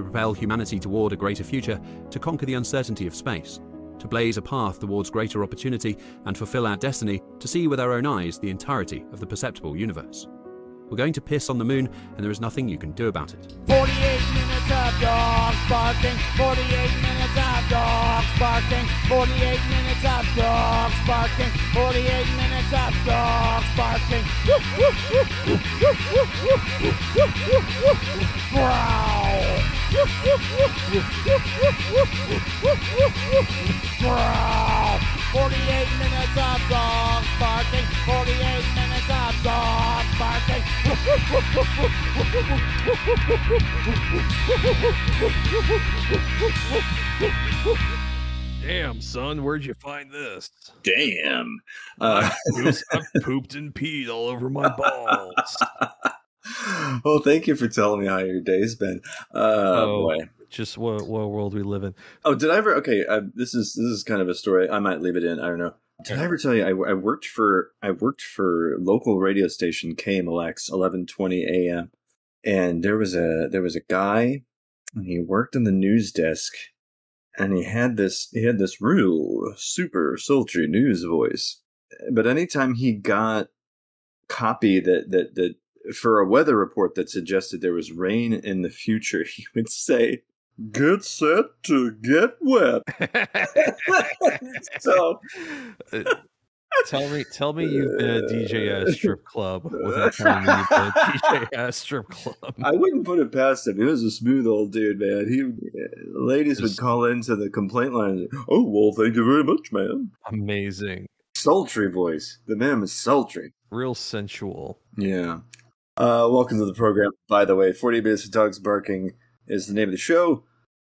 to propel humanity toward a greater future, to conquer the uncertainty of space, to blaze a path towards greater opportunity and fulfill our destiny to see with our own eyes the entirety of the perceptible universe. We're going to piss on the moon, and there is nothing you can do about it. 48 minutes of dogs barking, 48 minutes of dogs barking, 48 minutes of dogs barking, 48 minutes of dogs barking. Growl. 48 minutes of dog barking. 48 minutes of dog barking. Damn, son, where'd you find this? Damn. Uh, I pooped and peed all over my balls well, thank you for telling me how your day's been. Uh, Oh. boy. Just what what world we live in? Oh, did I ever? Okay, uh, this is this is kind of a story. I might leave it in. I don't know. Did I ever tell you I, I worked for I worked for local radio station KMLX eleven twenty a.m. and there was a there was a guy and he worked in the news desk and he had this he had this real super sultry news voice. But anytime he got copy that that that for a weather report that suggested there was rain in the future, he would say, "Get set to get wet." so Uh, tell me, tell me you've been at DJ at strip club without telling me you've been at DJ at strip club. I wouldn't put it past him. He was a smooth old dude, man. He ladies would call into the complaint line. and, Oh well, thank you very much, man. Amazing, Sultry voice. The man was sultry. real sensual. Yeah. Uh, welcome to the program. By the way, 40 Minutes of Dogs Barking is the name of the show.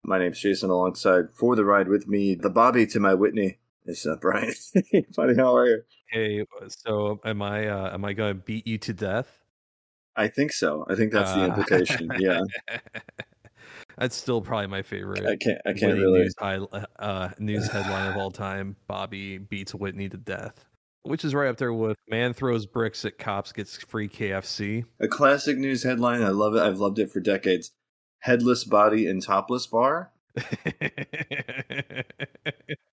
My name's Jason, alongside for the ride with me, the Bobby to my Whitney is uh, Bryan. Buddy, how are you? Hey, so am I? Uh, am I going to beat you to death? I think so. I think that's the Uh, implication. Yeah. That's still probably my favorite. I can't. I can't really. news, high, uh, news headline of all time: Bobby beats Whitney to death, which is right up there with "Man throws bricks at cops gets free KFC." A classic news headline. I love it. I've loved it for decades. Headless body and topless bar.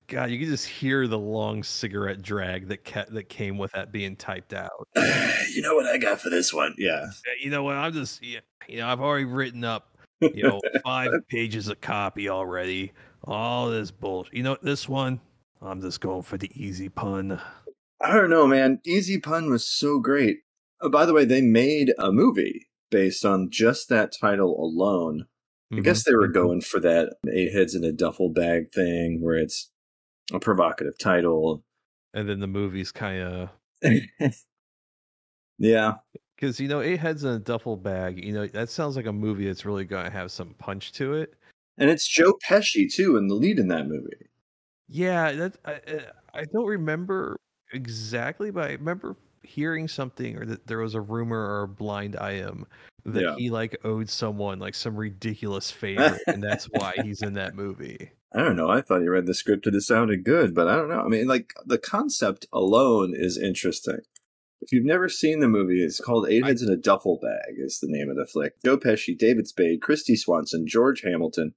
God, you can just hear the long cigarette drag that ca- that came with that being typed out. you know what I got for this one? Yeah. You know what? I'm just, yeah, you know, I've already written up, you know, five pages of copy already. All this bullshit. You know, what this one, I'm just going for the easy pun. I don't know, man. Easy Pun was so great. Oh, by the way, they made a movie based on just that title alone. I guess they were Mhm. going for that eight heads in a duffel bag thing where it's a provocative title. and then the movie's kind of yeah. because you know, eight heads in a duffel bag. You know, that sounds like a movie that's really going to have some punch to it. And it's Joe Pesci, too, in the lead in that movie. Yeah, that I- I don't remember exactly, but I remember hearing something or that there was a rumor or a blind item that Yeah. he like owed someone like some ridiculous favor, and that's why he's in that movie. I don't know. I thought he read the script and it sounded good, but I don't know. I mean, like, the concept alone is interesting. If you've never seen the movie, it's called Eight Heads in a Duffel Bag, is the name of the flick. Joe Pesci, David Spade, Kristy Swanson, George Hamilton,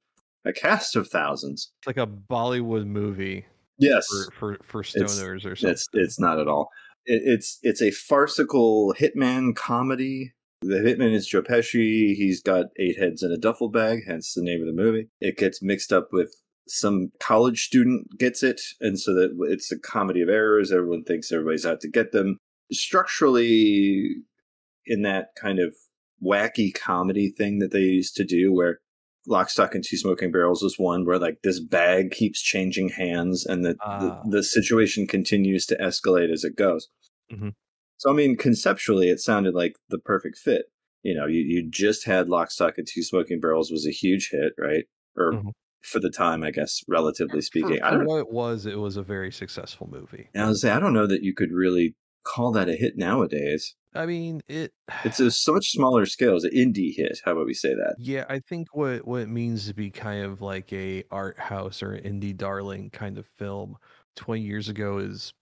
a cast of thousands. It's like a Bollywood movie Yes. for for, for It's- stoners or something. It's it's not at all. It, it's it's a farcical hitman comedy. The hitman is Joe Pesci. He's got eight heads in a duffel bag, hence the name of the movie. It gets mixed up with some college student gets it, and so that it's a comedy of errors. Everyone thinks everybody's out to get them. Structurally, in that kind of wacky comedy thing that they used to do, where Lock, Stock, and Two Smoking Barrels is one where like this bag keeps changing hands, and the Ah. the, the situation continues to escalate as it goes. Mhm. So I mean, conceptually, it sounded like the perfect fit. You know, you, you just had Lock, Stock, and Two Smoking Barrels was a huge hit, right? Or Mhm. for the time, I guess, relatively For, speaking. I don't. what it was, it was a very successful movie. I was say I don't know that you could really call that a hit nowadays. I mean, it. It's a so much smaller scale. It's an indie hit. How about we say that? Yeah, I think what what it means to be kind of like a art house or indie darling kind of film 20 years ago is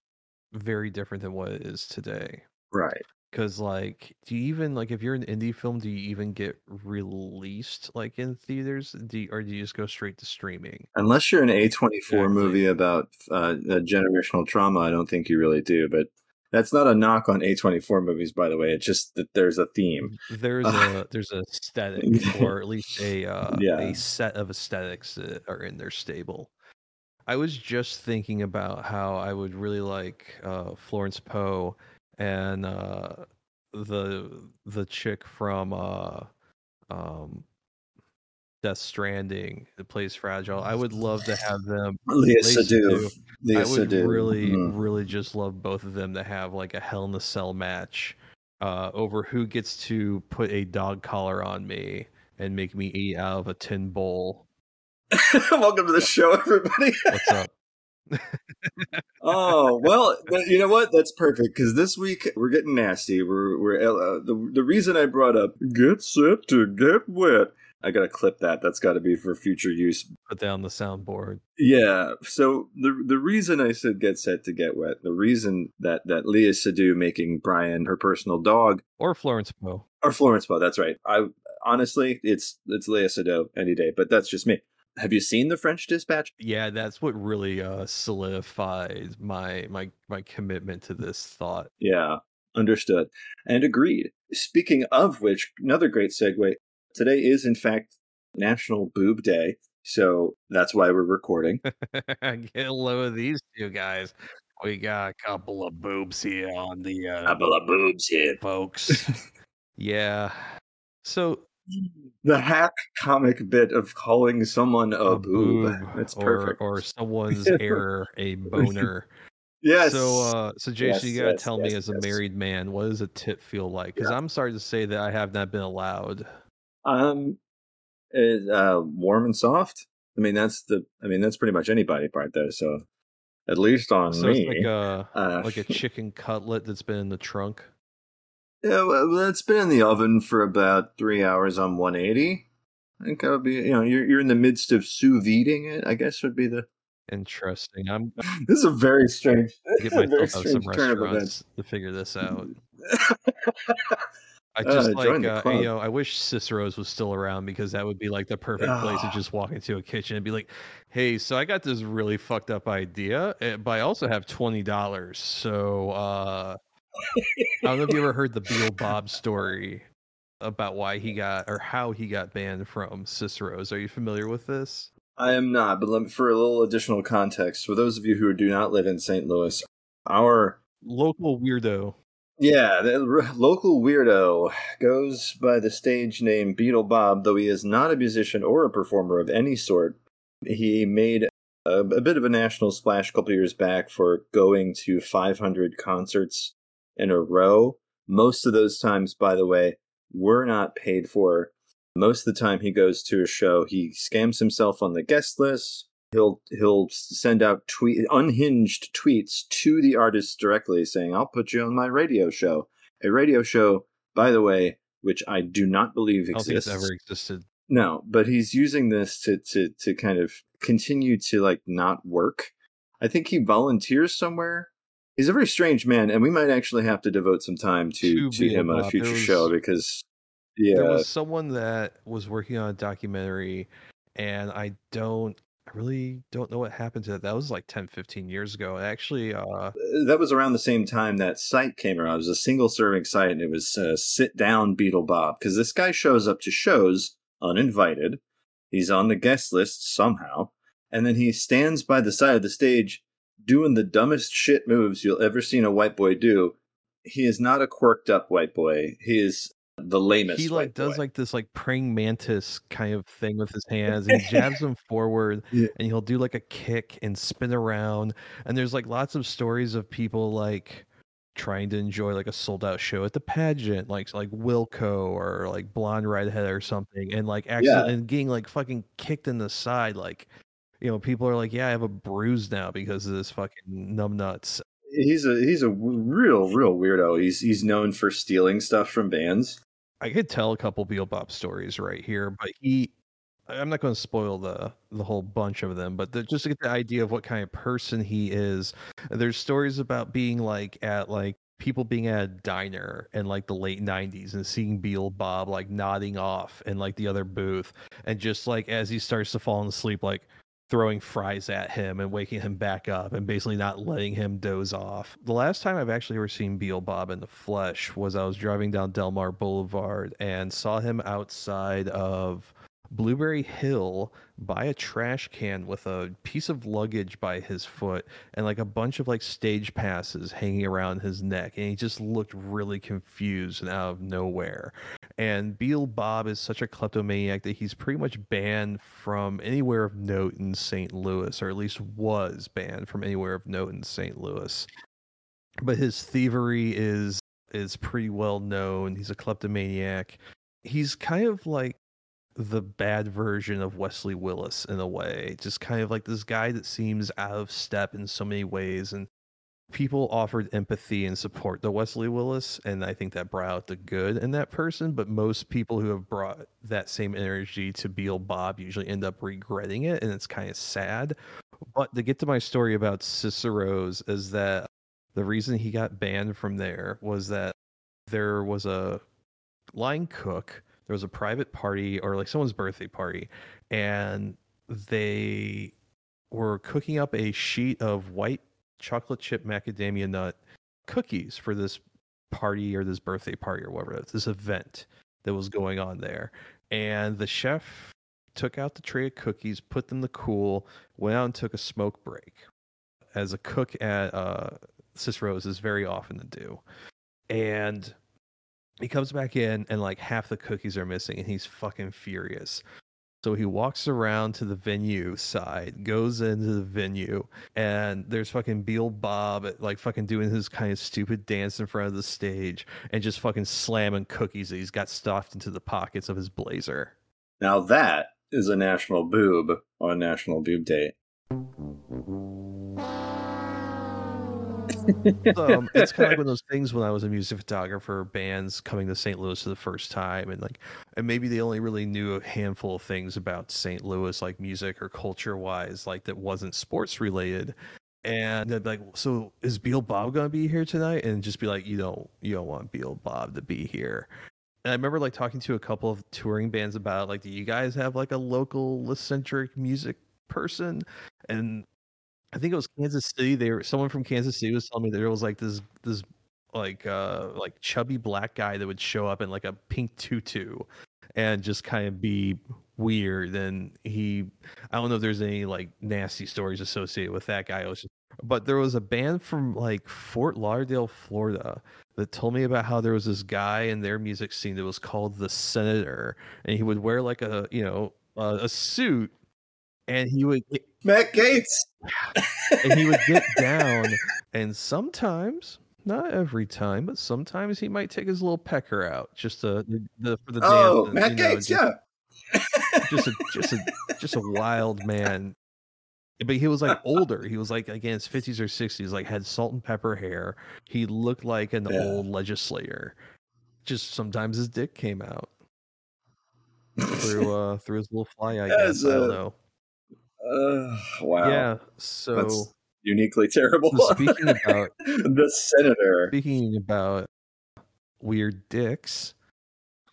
very different than what it is today. Right. Because like, do you even like if you're an indie film, do you even get released like in theaters? Do you, or do you just go straight to streaming? Unless you're an A24 Exactly. movie about uh, uh, generational trauma, I don't think you really do. But that's not a knock on A24 movies, by the way. It's just that there's a theme. There's a there's a aesthetic, or at least a uh, Yeah. a set of aesthetics that are in their stable. I was just thinking about how I would really like uh, Florence Poe and uh, the the chick from uh, um, Death Stranding that plays Fragile. I would love to have them. Leah Leia Seydoux. Leah I would really, Mm. really just love both of them to have like a Hell in a Cell match uh, over who gets to put a dog collar on me and make me eat out of a tin bowl. Welcome to the show, everybody. What's up? oh well, th- you know what? That's perfect because this week we're getting nasty. We're we're uh, the the reason I brought up get set to get wet. I gotta clip that. That's got to be for future use. Put that on the soundboard. Yeah. So the the reason I said get set to get wet, the reason that that Leah Seydoux making Bryan her personal dog Or Florence Poe. or Florence Poe. That's right. I honestly, it's it's Leah Seydoux any day, but that's just me. Have you seen the French Dispatch? Yeah, that's what really uh, solidified my my my commitment to this thought. Yeah, understood and agreed. Speaking of which, another great segue. Today is in fact National Boob Day, so that's why we're recording. Get low of these two guys. We got a couple of boobs here on the uh, Couple of boobs here. folks. yeah. So The hack comic bit of calling someone a, a boob. boob That's or, perfect. or someone's error a boner. yes. So, uh, so Jason, you gotta yes, tell me, yes, as a married man, what does a tit feel like? Because I'm sorry to say that I have not been allowed. Um, it, uh, warm and soft. I mean, that's the. I mean, that's pretty much any body part there. So, at least on So me, like a uh, like a chicken cutlet that's been in the trunk. Yeah, well, that's been in the oven for about three hours on 180. I think that would be, you know, you're you're in the midst of sous videing it. I guess would be the. Interesting. I'm This is a very strange. get is myself out some strange turn of restaurants to figure this out. I Uh, just join like, uh, you know, I wish Cicero's was still around because that would be like the perfect place to Ah. just walk into a kitchen and be like, "Hey, so I got this really fucked up idea, eh, but I also have twenty dollars. So uh, I don't know if you ever heard the Beatle Bob story about why he got or how he got banned from Cicero's. Are you familiar with this? I am not, but let me, for a little additional context, for those of you who do not live in St. Louis, our Local weirdo. Yeah, the local weirdo goes by the stage name Beatle Bob, though he is not a musician or a performer of any sort. He made a, a bit of a national splash a couple years back for going to 500 concerts in a row. Most of those times, by the way, were not paid for. Most of the time he goes to a show, he scams himself on the guest list. He'll he'll send out tweet unhinged tweets to the artists directly saying, "I'll put you on my radio show." A radio show, by the way, which I do not believe I don't think it's exists. ever existed. No, but he's using this to to to kind of continue to like not work. I think he volunteers somewhere. He's a very strange man, and we might actually have to devote some time to To to him on a future was- show because yeah, There was someone that was working on a documentary, and I don't, really don't know what happened to that. That was like 10, 15 years ago. Actually, uh, that was around the same time that site came around. It was a single serving site, and it was uh, sit down Beatle Bob because this guy shows up to shows uninvited. He's on the guest list somehow, and then he stands by the side of the stage doing the dumbest shit moves you'll ever seen a white boy do. He is not a quirked up white boy. He is the lamest. he like does boy. like this like praying mantis kind of thing with his hands. And he jabs them forward, Yeah. and he'll do like a kick and spin around. And there's like lots of stories of people like trying to enjoy like a sold out show at the pageant, like like Wilco or like Blonde Redhead or something, and like accident and getting like fucking kicked in the side, like. You know, people are like, "Yeah, I have a bruise now because of this fucking numbnuts." He's a he's a real real weirdo. He's he's known for stealing stuff from bands. I could tell a couple Beatle Bob stories right here, but he I'm not going to spoil the the whole bunch of them, but the, just to get the idea of what kind of person he is. There's stories about being like at like people being at a diner in like the late 90s and seeing Beatle Bob like nodding off in like the other booth and just like as he starts to fall asleep like throwing fries at him and waking him back up and basically not letting him doze off. The last time I've actually ever seen Beatle Bob in the flesh was I was driving down Delmar Boulevard and saw him outside of Blueberry Hill by a trash can with a piece of luggage by his foot and like a bunch of like stage passes hanging around his neck. And he just looked really confused and out of nowhere. And Beatle Bob is such a kleptomaniac that he's pretty much banned from anywhere of note in St. Louis, or at least was banned from anywhere of note in St. Louis. But his thievery is is pretty well known. He's a kleptomaniac. He's kind of like the bad version of Wesley Willis in a way. Just kind of like this guy that seems out of step in so many ways. And people offered empathy and support to Wesley Willis. And I think that brought out the good in that person. But most people who have brought that same energy to Beatle Bob usually end up regretting it. And it's kind of sad. But to get to my story about Cicero's, is that the reason he got banned from there was that there was a line cook there was a private party or like someone's birthday party and they were cooking up a sheet of white chocolate chip macadamia nut cookies for this party or this birthday party or whatever this event that was going on there. And the chef took out the tray of cookies put them to cool went out and took a smoke break as a cook at uh cicero's is very often to do. And he comes back in and like half the cookies are missing and he's fucking furious so he walks around to the venue side, goes into the venue, and there's fucking Beatle Bob like fucking doing his kind of stupid dance in front of the stage and just fucking slamming cookies that he's got stuffed into the pockets of his blazer. Now that is a national boob on National Boob Day. Um, it's kind of like one of those things when I was a music photographer, bands coming to St. Louis for the first time, and like, and maybe they only really knew a handful of things about St. Louis, like music or culture wise, like that wasn't sports related. And they'd be like, so is Beatle Bob gonna be here tonight? And just be like, you don't, you don't want Beatle Bob to be here. And I remember like talking to a couple of touring bands about like, do you guys have like a local centric music person? And I think it was Kansas City. They were someone from Kansas City was telling me there was like this this like uh like chubby black guy that would show up in like a pink tutu and just kind of be weird and he I don't know if there's any like nasty stories associated with that guy. Just, but there was a band from like Fort Lauderdale, Florida that told me about how there was this guy in their music scene that was called the Senator and he would wear like a, you know, uh, a suit and he would Matt Gaetz. and he would get down and sometimes not every time but sometimes he might take his little pecker out just to the, the for the oh dance, Matt you know, just, yeah. just a just a just a wild man but he was like older he was like again his 50s or 60s like had salt and pepper hair he looked like an Yeah. old legislator just sometimes his dick came out through uh through his little fly i guess i don't know Uh, wow. yeah so That's uniquely terrible. speaking about the senator. Speaking about weird dicks,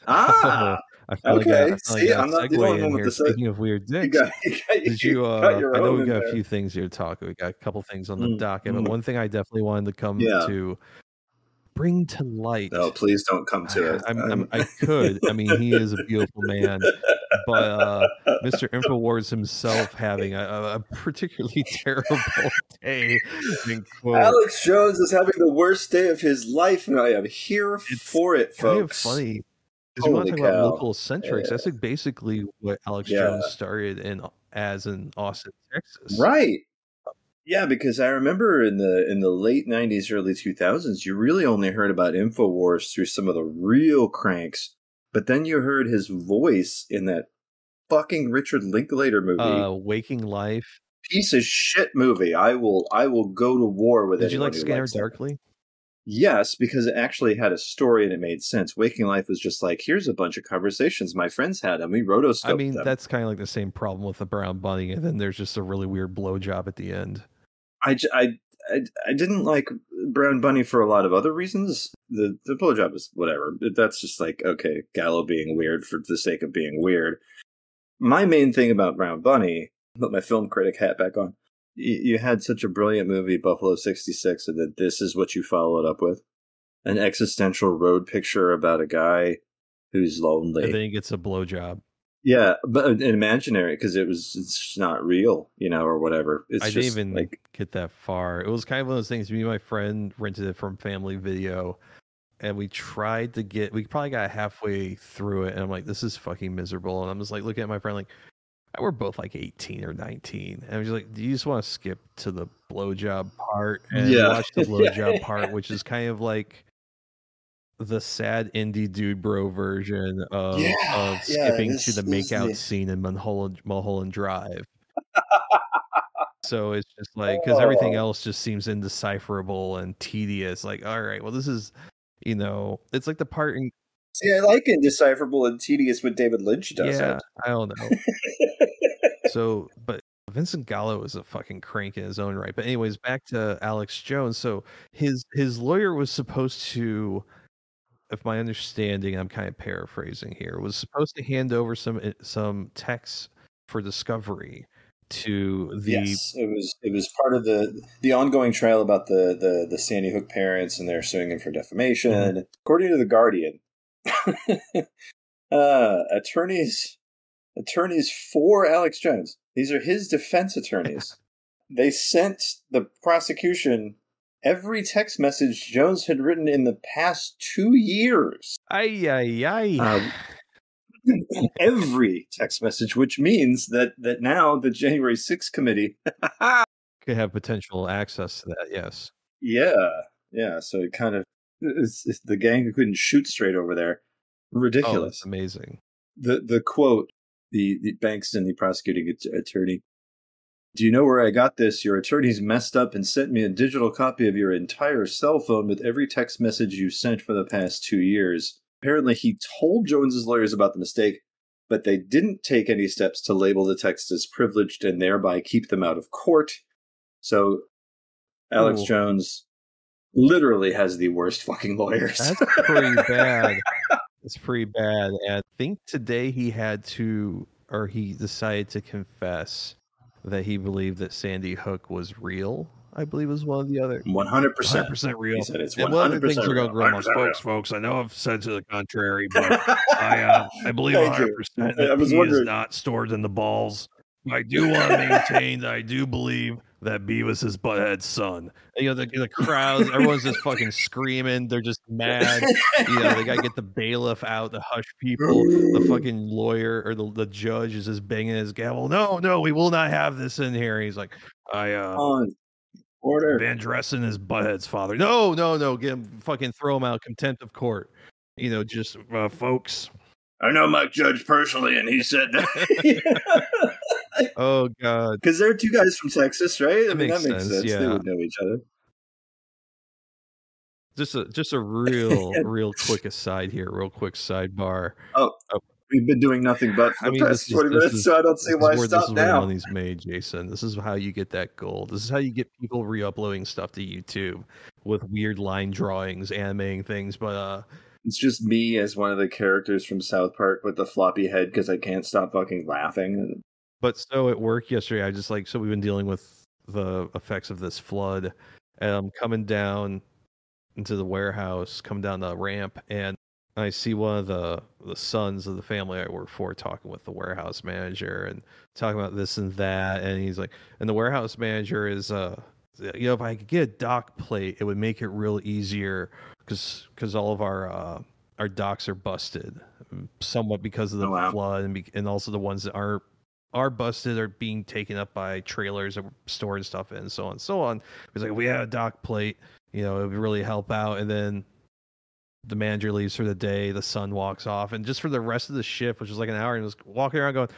Ah, I feel like I, I, okay. feel See, got I'm not the only one with Speaking of weird you dicks, got, you got, did you you? Uh, I know we got a there. few things here to talk. We got a couple things on the Mm, docket, but mm. one thing I definitely wanted to come Yeah. to bring to light. No, please don't come to it. I'm, I'm, I could. I mean, he is a beautiful man, but uh, Mr. Infowars himself having a, a- particularly terrible day. Alex Jones is having the worst day of his life, and I am here It's for it, kind folks. of funny because we want to talk about cow. local centrics. That's like basically what Alex Yeah. Jones started in as in Austin, Texas. Right. Yeah, because I remember in the in the late '90s, early 2000s, you really only heard about Infowars through some of the real cranks, but then you heard his voice in that fucking Richard Linklater movie, Uh, Waking Life. piece of shit movie. I will I will go to war with Did you like Scanner that. Darkly? Yes, because it actually had a story and it made sense. Waking Life was just like, here's a bunch of conversations my friends had, and we rotoscoped I mean, them. that's kind of like the same problem with the Brown Bunny, and then there's just a really weird blowjob at the end. I, I, I, I didn't like Brown Bunny for a lot of other reasons. The the blowjob is whatever. That's just like okay, Gallo being weird for the sake of being weird. My main thing about Brown Bunny, put my film critic hat back on. You, you had such a brilliant movie, Buffalo '66, and that this is what you follow it up with an existential road picture about a guy who's lonely. Then he gets a blowjob. Yeah, but imaginary because it was it's not real, you know, or whatever. It's I didn't even like get that far. It was kind of one of those things. Me and my friend rented it from Family Video, and we tried to get. We probably got halfway through it, and I'm like, "This is fucking miserable." And I'm just like looking at my friend, like, "We're both like 18 or 19," and I'm just like, "Do you just want to skip to the blowjob part and Yeah. watch the blowjob part, which is kind of like." The sad indie dude bro version of, Yeah, of yeah, skipping this- to the makeout the- scene in Mulholland, Mulholland Drive. So it's just like because everything Oh. else just seems indecipherable and tedious. Like, all right, well, this is, you know, it's like the part in see, I like indecipherable and tedious when David Lynch does. yeah, I don't know. so, but Vincent Gallo is a fucking crank in his own right. But anyways, back to Alex Jones. So his his lawyer was supposed to, if my understanding, I'm kind of paraphrasing here, was supposed to hand over some eh, some texts for discovery to the yes, it was it was part of the the ongoing trial about the the the Sandy Hook parents and they're suing him for defamation. Mm-hmm. According to the Guardian, uh, attorneys attorneys for Alex Jones. These are his defense attorneys. they sent the prosecution every text message Jones had written in the past two years. ay ay ay. Um, every text message, which means that that now the January 6th committee could have potential access to that. Yes. Yeah, yeah. So it kind of it's, it's the gang who couldn't shoot straight over there. Oh, Ridiculous. that's amazing. the the quote the, the Bankston, the prosecuting attorney. Do you know where I got this? Your attorneys messed up and sent me a digital copy of your entire cell phone with every text message you sent for the past two years. Apparently, he told Jones's lawyers about the mistake, but they didn't take any steps to label the text as privileged and thereby keep them out of court. So, Alex Ooh. Jones literally has the worst fucking lawyers. That's pretty bad. It's pretty bad. And I think today he had to, or he decided to confess that he believed that Sandy Hook was real. I believe was one of the other. One hundred percent. 100% real. He said it's And one of the 100% things we're going to real. grill on, 100% folks, folks. I know I've said to the contrary, but I, uh, I believe 100 you. percent I that was he is not stored in the balls. I do want to maintain that I do believe that Beavis is Butthead's son. You know, the, the crowds, everyone's just fucking screaming. They're just mad. You know, they got to get the bailiff out the hush people. The fucking lawyer or the, the judge is just banging his gavel. No, no, we will not have this in here. He's like, I, uh, on order. Van Driessen is Butthead's father. No, no, no. Get him, fucking throw him out. Contempt of court. You know, just uh, folks. I know Mike Judge personally, and he said that Oh God. because they're two guys from Texas, right? I That mean, makes that makes sense, sense. They yeah. would know each other. Just a just a real real quick aside here. Real quick sidebar. Oh we've been doing nothing but for I the mean, past this is- twenty this minutes, is- so I don't see why I where, this is stop where now. money's made, Jason. This is how you get that gold. This is how you get people re-uploading stuff to YouTube with weird line drawings, animating things. But uh, It's just me as one of the characters from South Park with the floppy head because I can't stop fucking laughing. But so at work yesterday, I just like so we've been dealing with the effects of this flood, and I'm coming down into the warehouse, coming down the ramp, and I see one of the the sons of the family I work for talking with the warehouse manager and talking about this and that, and he's like, and the warehouse manager is uh, you know, if I could get a dock plate, it would make it real easier because because all of our uh our docks are busted somewhat because of the Oh, wow. flood and be, and also the ones that aren't are busted are being taken up by trailers we're storing stuff in, so on and so on. He's like, we had a dock plate, you know, it would really help out. And then the manager leaves for the day, the son walks off, and just for the rest of the shift, which was like an hour, he was walking around going,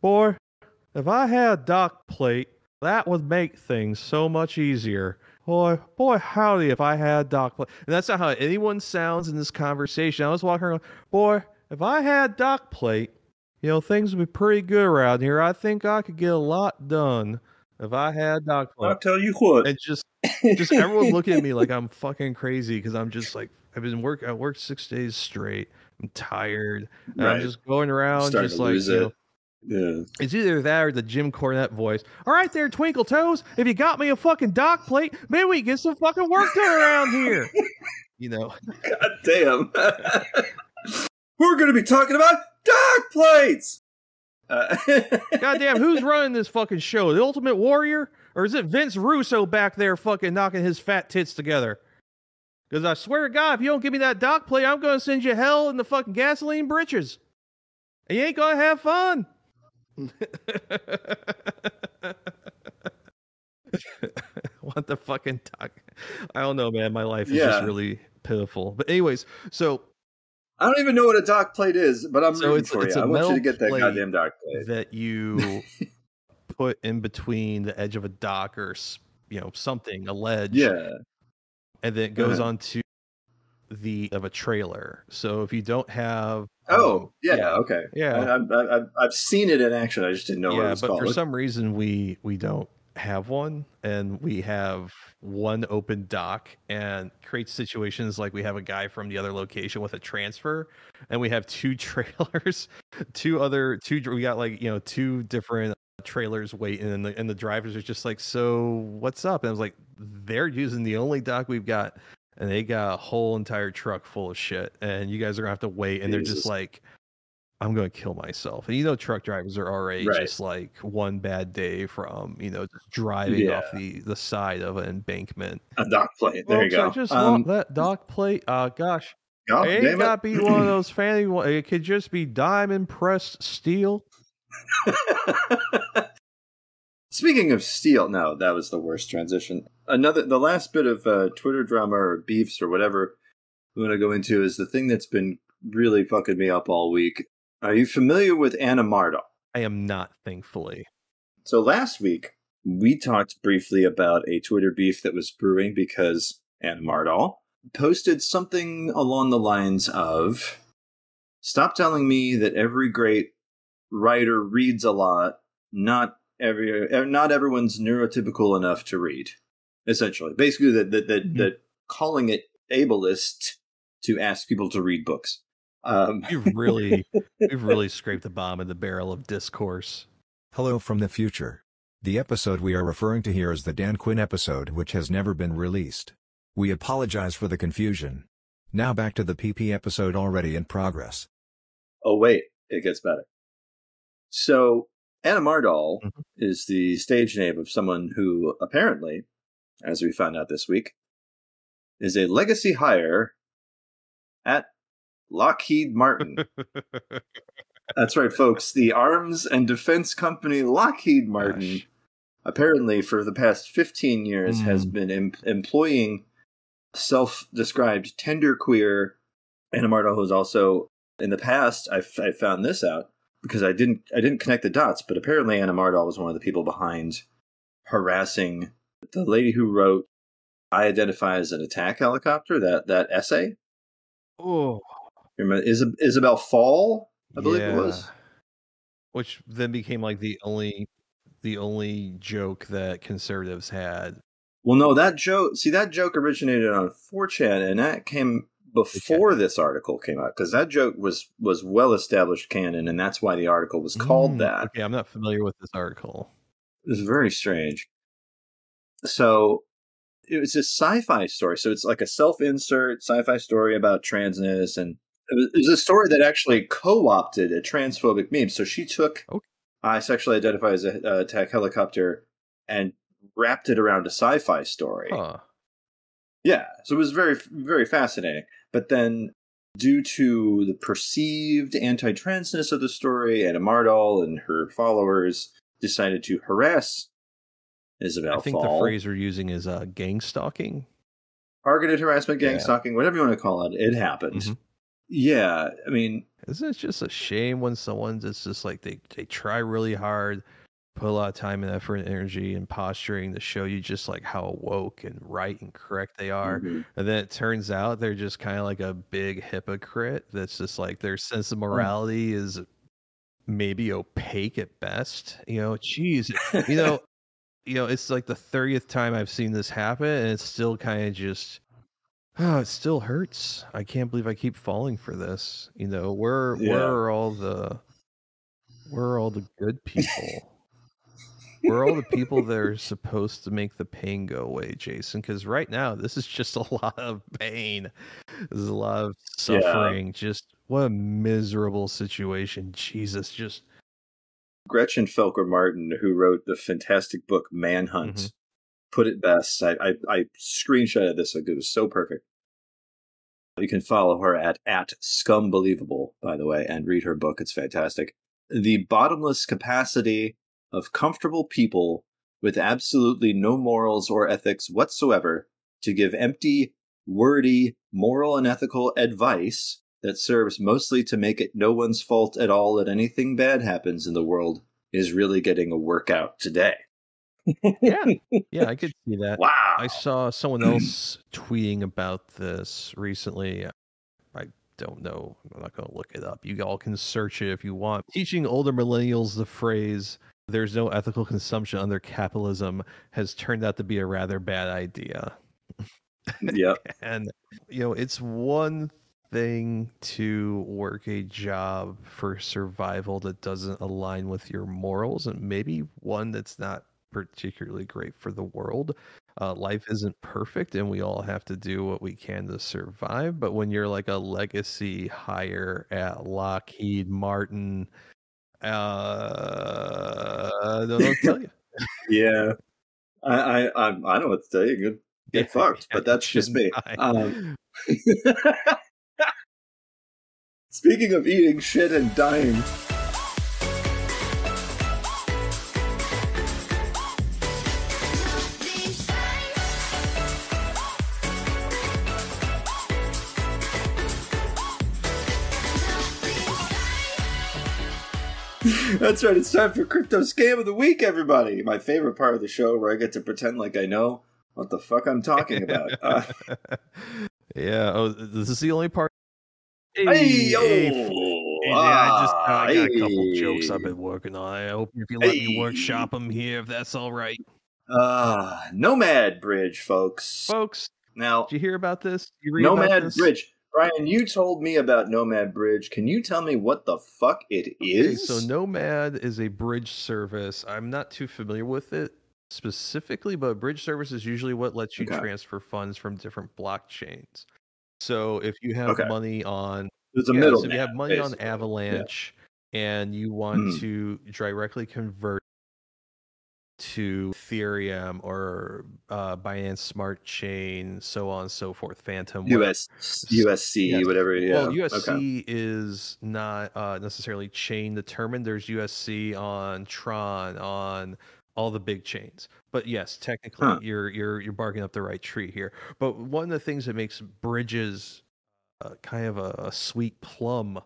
Boy, if I had a dock plate, that would make things so much easier. Boy, boy, howdy, if I had a dock plate. And that's not how anyone sounds in this conversation. I was walking around, boy, if I had a dock plate, you know, things would be pretty good around here. I think I could get a lot done if I had dock plate. I'll tell you what. And just just everyone looking at me like I'm fucking crazy because I'm just like I've been work I worked six days straight. I'm tired. And I'm just going around Starting just like you know, Yeah. it's either that or the Jim Cornette voice. All right, there, Twinkle Toes. If you got me a fucking dock plate, maybe we get some fucking work done around here. You know, God damn. We're going to be talking about dock plates. Uh, goddamn, who's running this fucking show? The Ultimate Warrior, or is it Vince Russo back there fucking knocking his fat tits together? Because I swear to God, if you don't give me that dock plate, I'm going to send you hell in the fucking gasoline britches, and you ain't gonna have fun. what the fucking dock? I don't know, man. My life is just really pitiful. But anyways, so I don't even know what a dock plate is, but I'm So it's- for it's you. I want you to get that goddamn dock plate. that you put in between the edge of a dock or you know something, a ledge, Yeah. and then it goes Uh-huh. onto the of a trailer. So if you don't have, Oh, um, yeah, okay. yeah, I, I've seen it in action. I just didn't know what it yeah, was but called. for some reason we we don't have one, and we have one open dock, and creates situations like we have a guy from the other location with a transfer, and we have two trailers, two other two. We got like you know two different trailers waiting, and the and the drivers are just like, so what's up? And I was like, they're using the only dock we've got. And they got a whole entire truck full of shit, and you guys are gonna have to wait. And they're just like, I'm going to kill myself. And you know, truck drivers are already Right. just like one bad day from you know just driving off the the side of an embankment. a dock plate. There you Folks, go. I just Um, want that dock plate. Uh, gosh, it ain't got to be one of those fancy ones. It could just be diamond pressed steel. Speaking of steel, no, that was the worst transition. Another, the last bit of uh, Twitter drama or beefs or whatever we want to go into is the thing that's been really fucking me up all week. Are you familiar with Ana Mardoll? I am not, thankfully. So last week we talked briefly about a Twitter beef that was brewing because Ana Mardoll posted something along the lines of "Stop telling me that every great writer reads a lot. Not every, not everyone's neurotypical enough to read." Essentially, basically that that that, Mhm. that calling it ableist to ask people to read books. Um, You've really, you've really scraped the bottom of the barrel of discourse. Hello from the future. The episode we are referring to here is the Dan Quinn episode which has never been released. We apologize for the confusion. Now back to the PP episode already in progress. Oh wait, it gets better. So Ana Mardoll Mhm. is the stage name of someone who apparently, as we found out this week, is a legacy hire at Lockheed Martin. That's right, folks. The arms and defense company Lockheed Martin, Gosh. apparently for the past 15 years, has Mm. been em- employing self described tenderqueer. Ana Mardoll, who's also in the past, I, f- I found this out because I didn't I didn't connect the dots, but apparently Ana Mardoll was one of the people behind harassing the lady who wrote "I identify as an attack helicopter." That that essay, Oh, Remember, Isab- Isabel Fall, I believe it was. Which then became like the only the only joke that conservatives had. Well, no, that joke. See, that joke originated on 4chan, and that came before this article came out because that joke was was well established canon, and that's why the article was called Mm, that. Okay, I'm not familiar with this article. It's very strange. So it was a sci-fi story. So it's like a self-insert sci-fi story about transness, and was, it was a story that actually co-opted a transphobic meme. So she took Okay. "I sexually identify as a attack helicopter" and wrapped it around a sci-fi story. Huh. Yeah, so it was very, very fascinating. But then, due to the perceived anti-transness of the story, Ana Mardoll and her followers decided to harass Isabel I think Fall. the phrase we're using is uh, gang stalking. targeted harassment, gang Yeah. stalking, whatever you want to call it, it happened. Mhm. Yeah, I mean, Isn't it just a shame when someone's just just like they they try really hard, put a lot of time and effort and energy and posturing to show you just like how woke and right and correct they are, mhm. and then it turns out they're just kind of like a big hypocrite. That's just like their sense of morality is maybe opaque at best. You know, geez, you know. you know, it's like the 30th time I've seen this happen, and it's still kind of just, oh, it still hurts. I can't believe I keep falling for this. You know, where Yeah. where are all the where are all the good people? where are all the people that are supposed to make the pain go away, Jason? Because right now, this is just a lot of pain. There's a lot of Yeah. suffering. Just what a miserable situation. Jesus, just Gretchen Felker Martin, who wrote the fantastic book Manhunt, Mhm. Put it best. I, I, I screenshotted this it was so perfect. You can follow her at at scumbelievable, by the way, and read her book. It's fantastic. The bottomless capacity of comfortable people with absolutely no morals or ethics whatsoever to give empty, wordy, moral and ethical advice that serves mostly to make it no one's fault at all that anything bad happens in the world is really getting a workout today. Yeah, yeah, I could see that. Wow. I saw someone else tweeting about this recently. I don't know. I'm not going to look it up. You all can search it if you want. Teaching older millennials the phrase, there's no ethical consumption under capitalism, has turned out to be a rather bad idea. yep. And, you know, it's one thing to work a job for survival that doesn't align with your morals, and maybe one that's not particularly great for the world. Uh, life isn't perfect, and we all have to do what we can to survive. But when you're like a legacy hire at Lockheed Martin, uh, don't know tell you. Yeah. I, I I I know what to tell you. Good get Yeah, fucked, yeah, but that's just me. Um, speaking of eating shit and dying, that's right. It's time for crypto scam of the week, everybody. My favorite part of the show, where I get to pretend like I know what the fuck I'm talking about. Uh, yeah. Oh, this is the only part. hey yo! yeah, I just uh, I got a couple jokes I've been working on. I hope if you let me Hey. workshop them here, if that's all right, Ah, Nomad Bridge, folks. folks. Now, Did you hear about this? Did you read about Nomad this? Bridge. Bryan, you told me about Nomad Bridge. Can you tell me what the fuck it is? Okay, so Nomad is a bridge service. I'm not too familiar with it specifically, but bridge service is usually what lets you Okay. transfer funds from different blockchains. So if you have Okay. money on There's a yeah, middle. so if you have money on basically. Avalanche and you want Hmm. to directly convert to Ethereum or uh, Binance Smart Chain, so on and so forth, Fantom. US, USC, Yes. whatever. Yeah. Well, USC Okay. is not uh, necessarily chain determined. There's USC on Tron, on all the big chains. But yes, technically, Huh. you're you're you're barking up the right tree here. But one of the things that makes bridges uh, kind of a, a sweet plum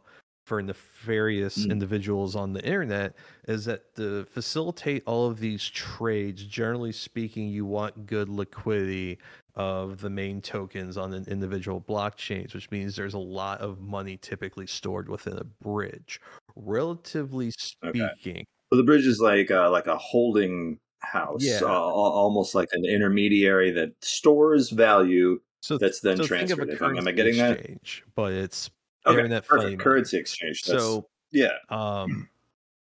for nefarious Mm. individuals on the internet is that to facilitate all of these trades, generally speaking, you want good liquidity of the main tokens on an individual blockchains, which means there's a lot of money typically stored within a bridge. Relatively Okay. speaking, So the bridge is like uh, like a holding house, Yeah. uh, almost like an intermediary that stores value. so That's then so think of transferred. a I'm- am I currency getting that? exchange, but it's Okay, internet perfect. money. Currency exchange. That's, So yeah. Um,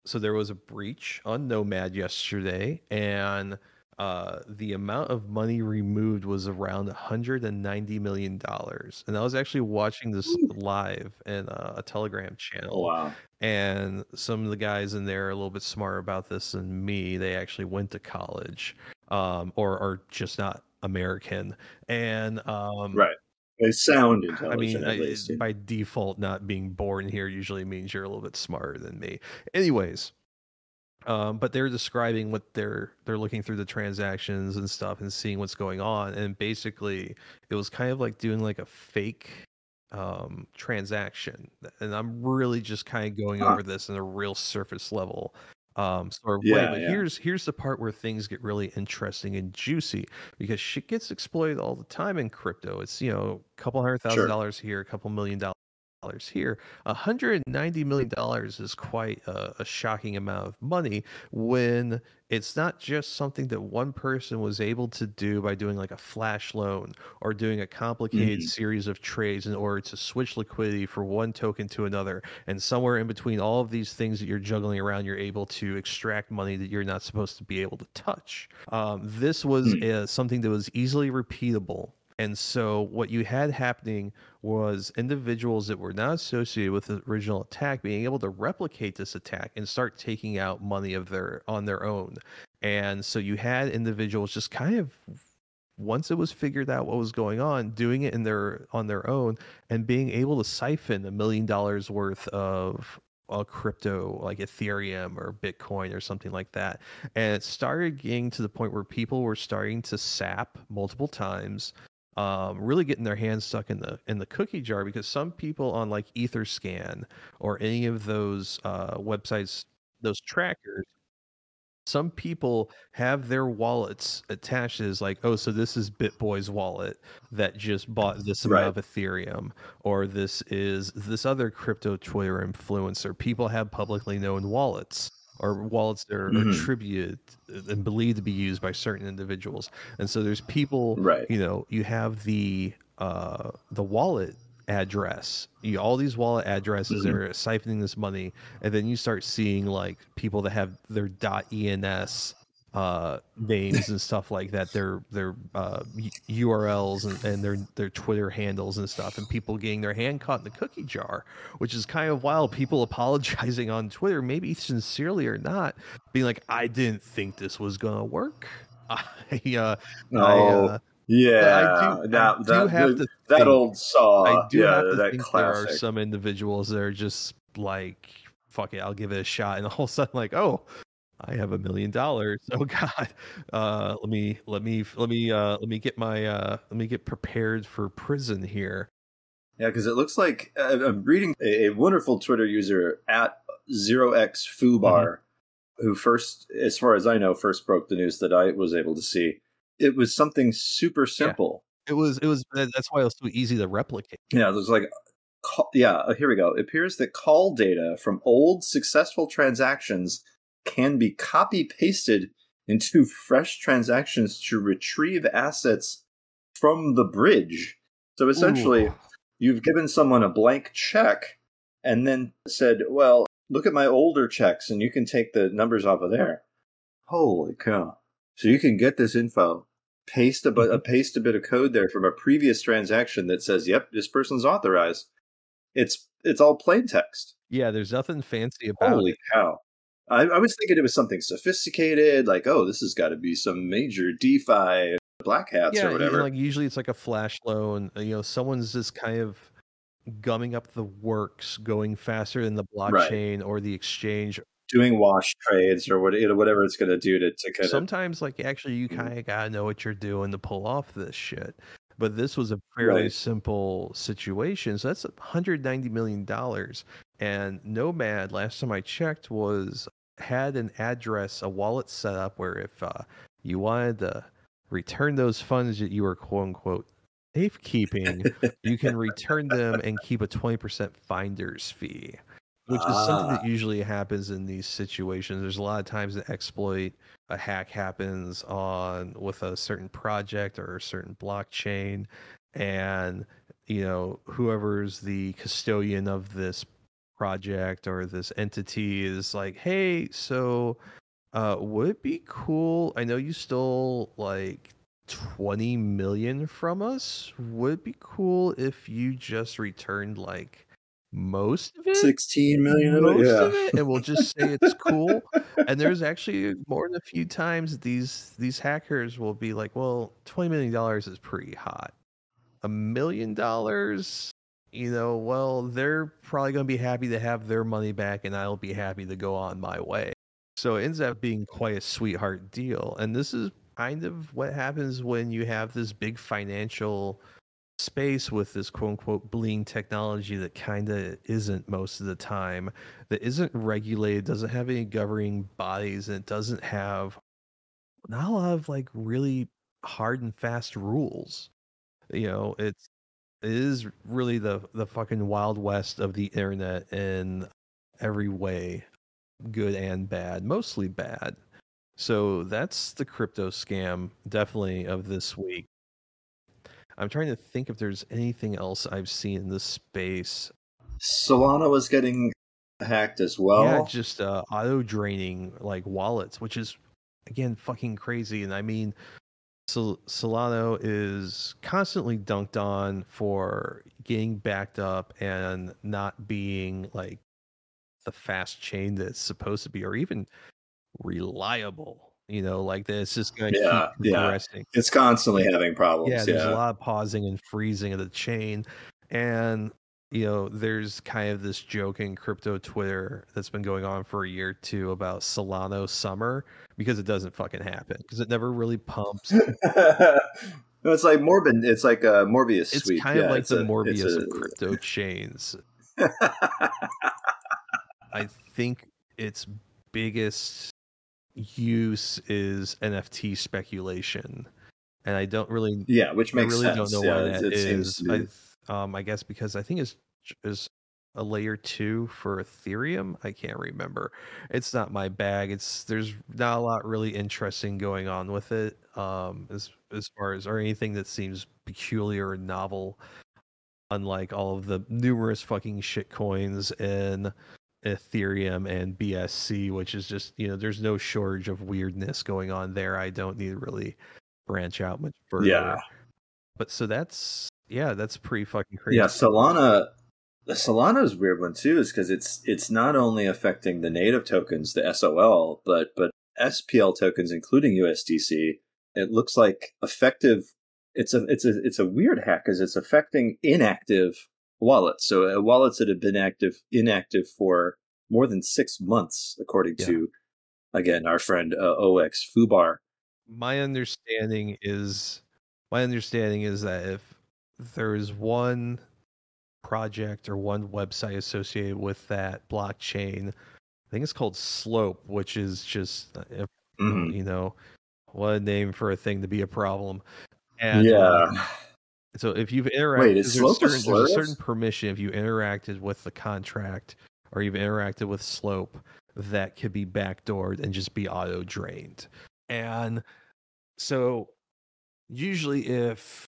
so there was a breach on Nomad yesterday, and uh, the amount of money removed was around 190 million dollars. And I was actually watching this live in uh, a Telegram channel, Oh, wow. and some of the guys in there are a little bit smarter about this than me. They actually went to college, um, or are just not American, and um, Right. They sound I mean, I- yeah. by default, not being born here usually means you're a little bit smarter than me. Anyways, um, but they're describing what they're they're looking through the transactions and stuff and seeing what's going on, and basically, it was kind of like doing like a fake um transaction and i'm really just kind of going Huh. over this in a real surface level um sort of way Yeah, but yeah. here's here's the part where things get really interesting and juicy because shit gets exploited all the time in crypto it's you know a couple hundred thousand Sure. dollars here a couple million dollars dollars here. 190 million dollars is quite a, a, shocking amount of money when it's not just something that one person was able to do by doing like a flash loan or doing a complicated mm-hmm. series of trades in order to switch liquidity for one token to another. And somewhere in between all of these things that you're juggling around, you're able to extract money that you're not supposed to be able to touch. Um, this was mm-hmm. something that was easily repeatable and so what you had happening was individuals that were not associated with the original attack being able to replicate this attack and start taking out money of their on their own. And so you had individuals just kind of once it was figured out what was going on, doing it in their on their own and being able to siphon a million dollars worth of a crypto like Ethereum or Bitcoin or something like that. And it started getting to the point where people were starting to sap multiple times um, really getting their hands stuck in the in the cookie jar because some people on like EtherScan or any of those uh, websites, those trackers, some people have their wallets attached as like, oh, so this is BitBoy's wallet that just bought this amount right. of Ethereum, or this is this other crypto Twitter influencer. People have publicly known wallets or wallets that are mm-hmm. attributed and believed to be used by certain individuals. And so there's people, right? You know, you have the uh, the wallet address. You, all these wallet addresses mm-hmm. are siphoning this money, and then you start seeing like people that have their .ens uh, names and stuff like that, their their uh, URLs and, and their their Twitter handles and stuff, and people getting their hand caught in the cookie jar, which is kind of wild. People apologizing on Twitter, maybe sincerely or not, being like, "I didn't think this was gonna work." I, uh, oh. I, uh, yeah, I do, that, I do that, have the, that think, old saw. I do yeah, have to that think classic. there are some individuals that are just like, "Fuck it, I'll give it a shot," and all of a sudden, like, "Oh, I have a million dollars. Oh God, uh, let me let me let me uh, let me get my uh, let me get prepared for prison here. Yeah, because it looks like uh, I'm reading a, a, wonderful Twitter user at zero x foobar, mm-hmm. who first, as far as I know, first broke the news that I was able to see. It was something super simple. Yeah. It was it was that's why it was so easy to replicate. Yeah, it was like yeah, uh, here we go. It appears that call data from old successful transactions can be copy pasted into fresh transactions to retrieve assets from the bridge. So essentially, Ooh. you've given someone a blank check and then said, well, look at my older checks and you can take the numbers off of there. Holy cow. So you can get this info, paste a, mm-hmm. paste a bit of code there from a previous transaction that says, yep, this person's authorized. It's it's all plain text. Yeah, there's nothing fancy about Holy it. Holy cow. I, I was thinking it was something sophisticated, like, oh, this has got to be some major DeFi black hats yeah, or whatever. like usually it's like a flash loan. Uh, you know, someone's just kind of gumming up the works, going faster than the blockchain right. or the exchange. Doing wash trades or what, whatever it's going to do to, to kind Sometimes, of... like, actually, you kind of got to know what you're doing to pull off this shit. But this was a fairly right. simple situation. So that's $190 million. And Nomad, last time I checked, was had an address, a wallet set up where if uh, you wanted to return those funds that you were quote unquote safekeeping, you can return them and keep a 20% finder's fee, which is something that ah. usually happens in these situations. There's a lot of times an exploit, a hack happens on with a certain project or a certain blockchain, and you know whoever's the custodian of this project or this entity is like, hey, so uh, would it be cool? I know you stole like 20 million from us. Would it be cool if you just returned like most of it 16 million of it, yeah. Of it, and we'll just say it's cool and there's actually more than a few times these these hackers will be like well 20 million dollars is pretty hot a million dollars you know, well, they're probably going to be happy to have their money back and I'll be happy to go on my way. So it ends up being quite a sweetheart deal. And this is kind of what happens when you have this big financial space with this quote unquote bling technology that kind of isn't most of the time, that isn't regulated, doesn't have any governing bodies, and it doesn't have not a lot of like really hard and fast rules. You know, it's it is really the the fucking wild west of the internet in every way, good and bad, mostly bad. So that's the crypto scam definitely of this week. I'm trying to think if there's anything else I've seen in this space. Solana was getting hacked as well. Yeah, just uh, auto draining like wallets, which is again fucking crazy. And I mean, Sol- Solana is constantly dunked on for getting backed up and not being like the fast chain that's supposed to be, or even reliable. You know, like that it's just going to Yeah, keep yeah. progressing. It's constantly having problems. Yeah, Yeah, there's a lot of pausing and freezing of the chain. And, you know, there's kind of this joke in crypto Twitter that's been going on for a year or two about Solana summer because it doesn't fucking happen because it never really pumps. no, it's like Morbid. It's like a Morbius. It's sweep. kind of like the a- Morbius it's of crypto chains. I think its biggest use is NFT speculation. And I don't really yeah, which makes I really sense. don't know yeah, why it- that it seems to be- I, um, I guess because I think it's is a layer two for Ethereum. I can't remember. It's not my bag. It's there's not a lot really interesting going on with it. Um, as as far as or anything that seems peculiar or novel, unlike all of the numerous fucking shit coins in Ethereum and BSC, which is just you know there's no shortage of weirdness going on there. I don't need to really branch out much further. Yeah. But so that's yeah, that's pretty fucking crazy. Yeah, Solana. The Solana's weird one too, is because it's it's not only affecting the native tokens, the SOL, but but SPL tokens, including USDC. It looks like effective. It's a it's a it's a weird hack because it's affecting inactive wallets. So uh, wallets that have been active inactive for more than six months, according Yeah. to again our friend uh, OX Fubar. my understanding is my understanding is that if there is one project or one website associated with that blockchain, I think it's called Slope, which is just uh, Mhm. you know what a name for a thing to be a problem. And uh, yeah, So if you've interacted, Wait, is there's, certain, there's a certain permission if you interacted with the contract or you've interacted with Slope that could be backdoored and just be auto drained. And so usually if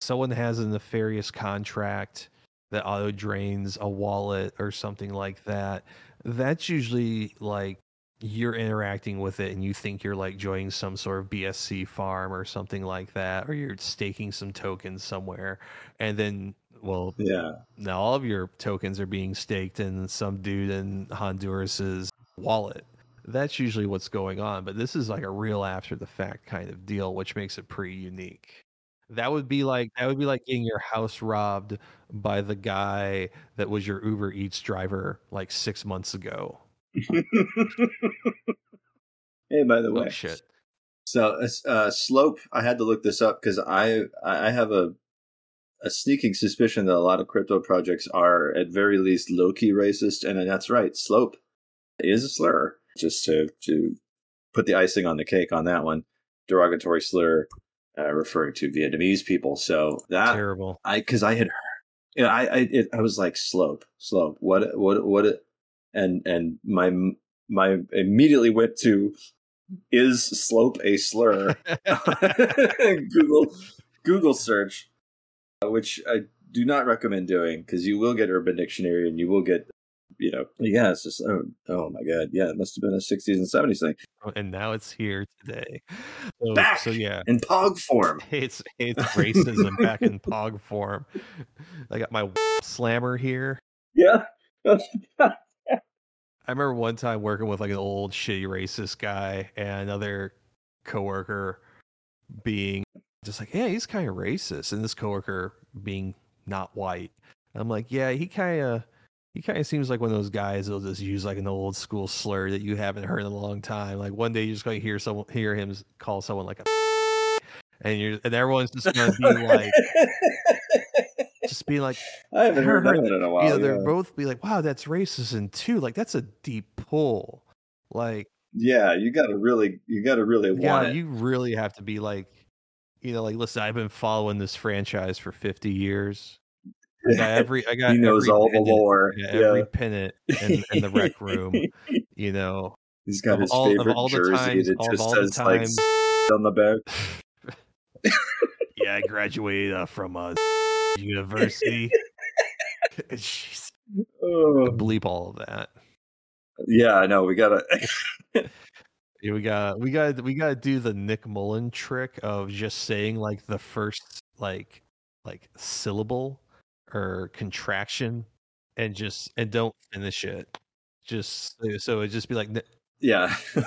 someone has a nefarious contract that auto drains a wallet or something like that, that's usually like you're interacting with it and you think you're like joining some sort of BSC farm or something like that, or you're staking some tokens somewhere. And then, well, yeah. now all of your tokens are being staked in some dude in Honduras's wallet. That's usually what's going on, but this is like a real after the fact kind of deal, which makes it pretty unique. That would be like that would be like getting your house robbed by the guy that was your Uber Eats driver like six months ago. hey, by the Oh way, shit! So uh, slope. I had to look this up because I I have a a sneaking suspicion that a lot of crypto projects are at very least low key racist, and that's right. Slope is a slur. Just to to put the icing on the cake on that one, derogatory slur uh, referring to Vietnamese people. So that Terrible. I because I had heard, yeah, I I it, I was like slope, slope. What what what? it- And and my my immediately went to is slope a slur? Google Google search, which I do not recommend doing because you will get Urban Dictionary and you will get you know yeah it's just oh, oh my god yeah it must have been a 60s and 70s thing oh, And now it's here today. So, Back! so yeah, in pog form it's it's racism back in pog form. I got my slammer here. yeah I remember one time working with like an old shitty racist guy and another coworker being just like, yeah, he's kind of racist, and this coworker being not white. I'm like, yeah, he kind of he kind of seems like one of those guys that'll just use like an old school slur that you haven't heard in a long time. Like one day you're just gonna hear someone hear him call someone like a and you're and everyone's just gonna be like just be like I haven't heard that heard one in a while you know, they're yeah. both be like, wow, that's racist and two, like that's a deep pull. Like yeah you gotta really you gotta really yeah, want it you really have to be like you know, like listen, I've been following this franchise for 50 years. I got every I got he knows all the lore. Yeah. every pennant in, in the rec room. You know, He's got his all- favorite all the jersey times- that just all the says like on the back. yeah, I graduated uh, from uh, university. Jeez, Oh. bleep all of that. Yeah, I know. We gotta. Yeah, we got we got we got to do the Nick Mullen trick of just saying like the first like like syllable or contraction and just and don't finish it. Just so it just be like yeah.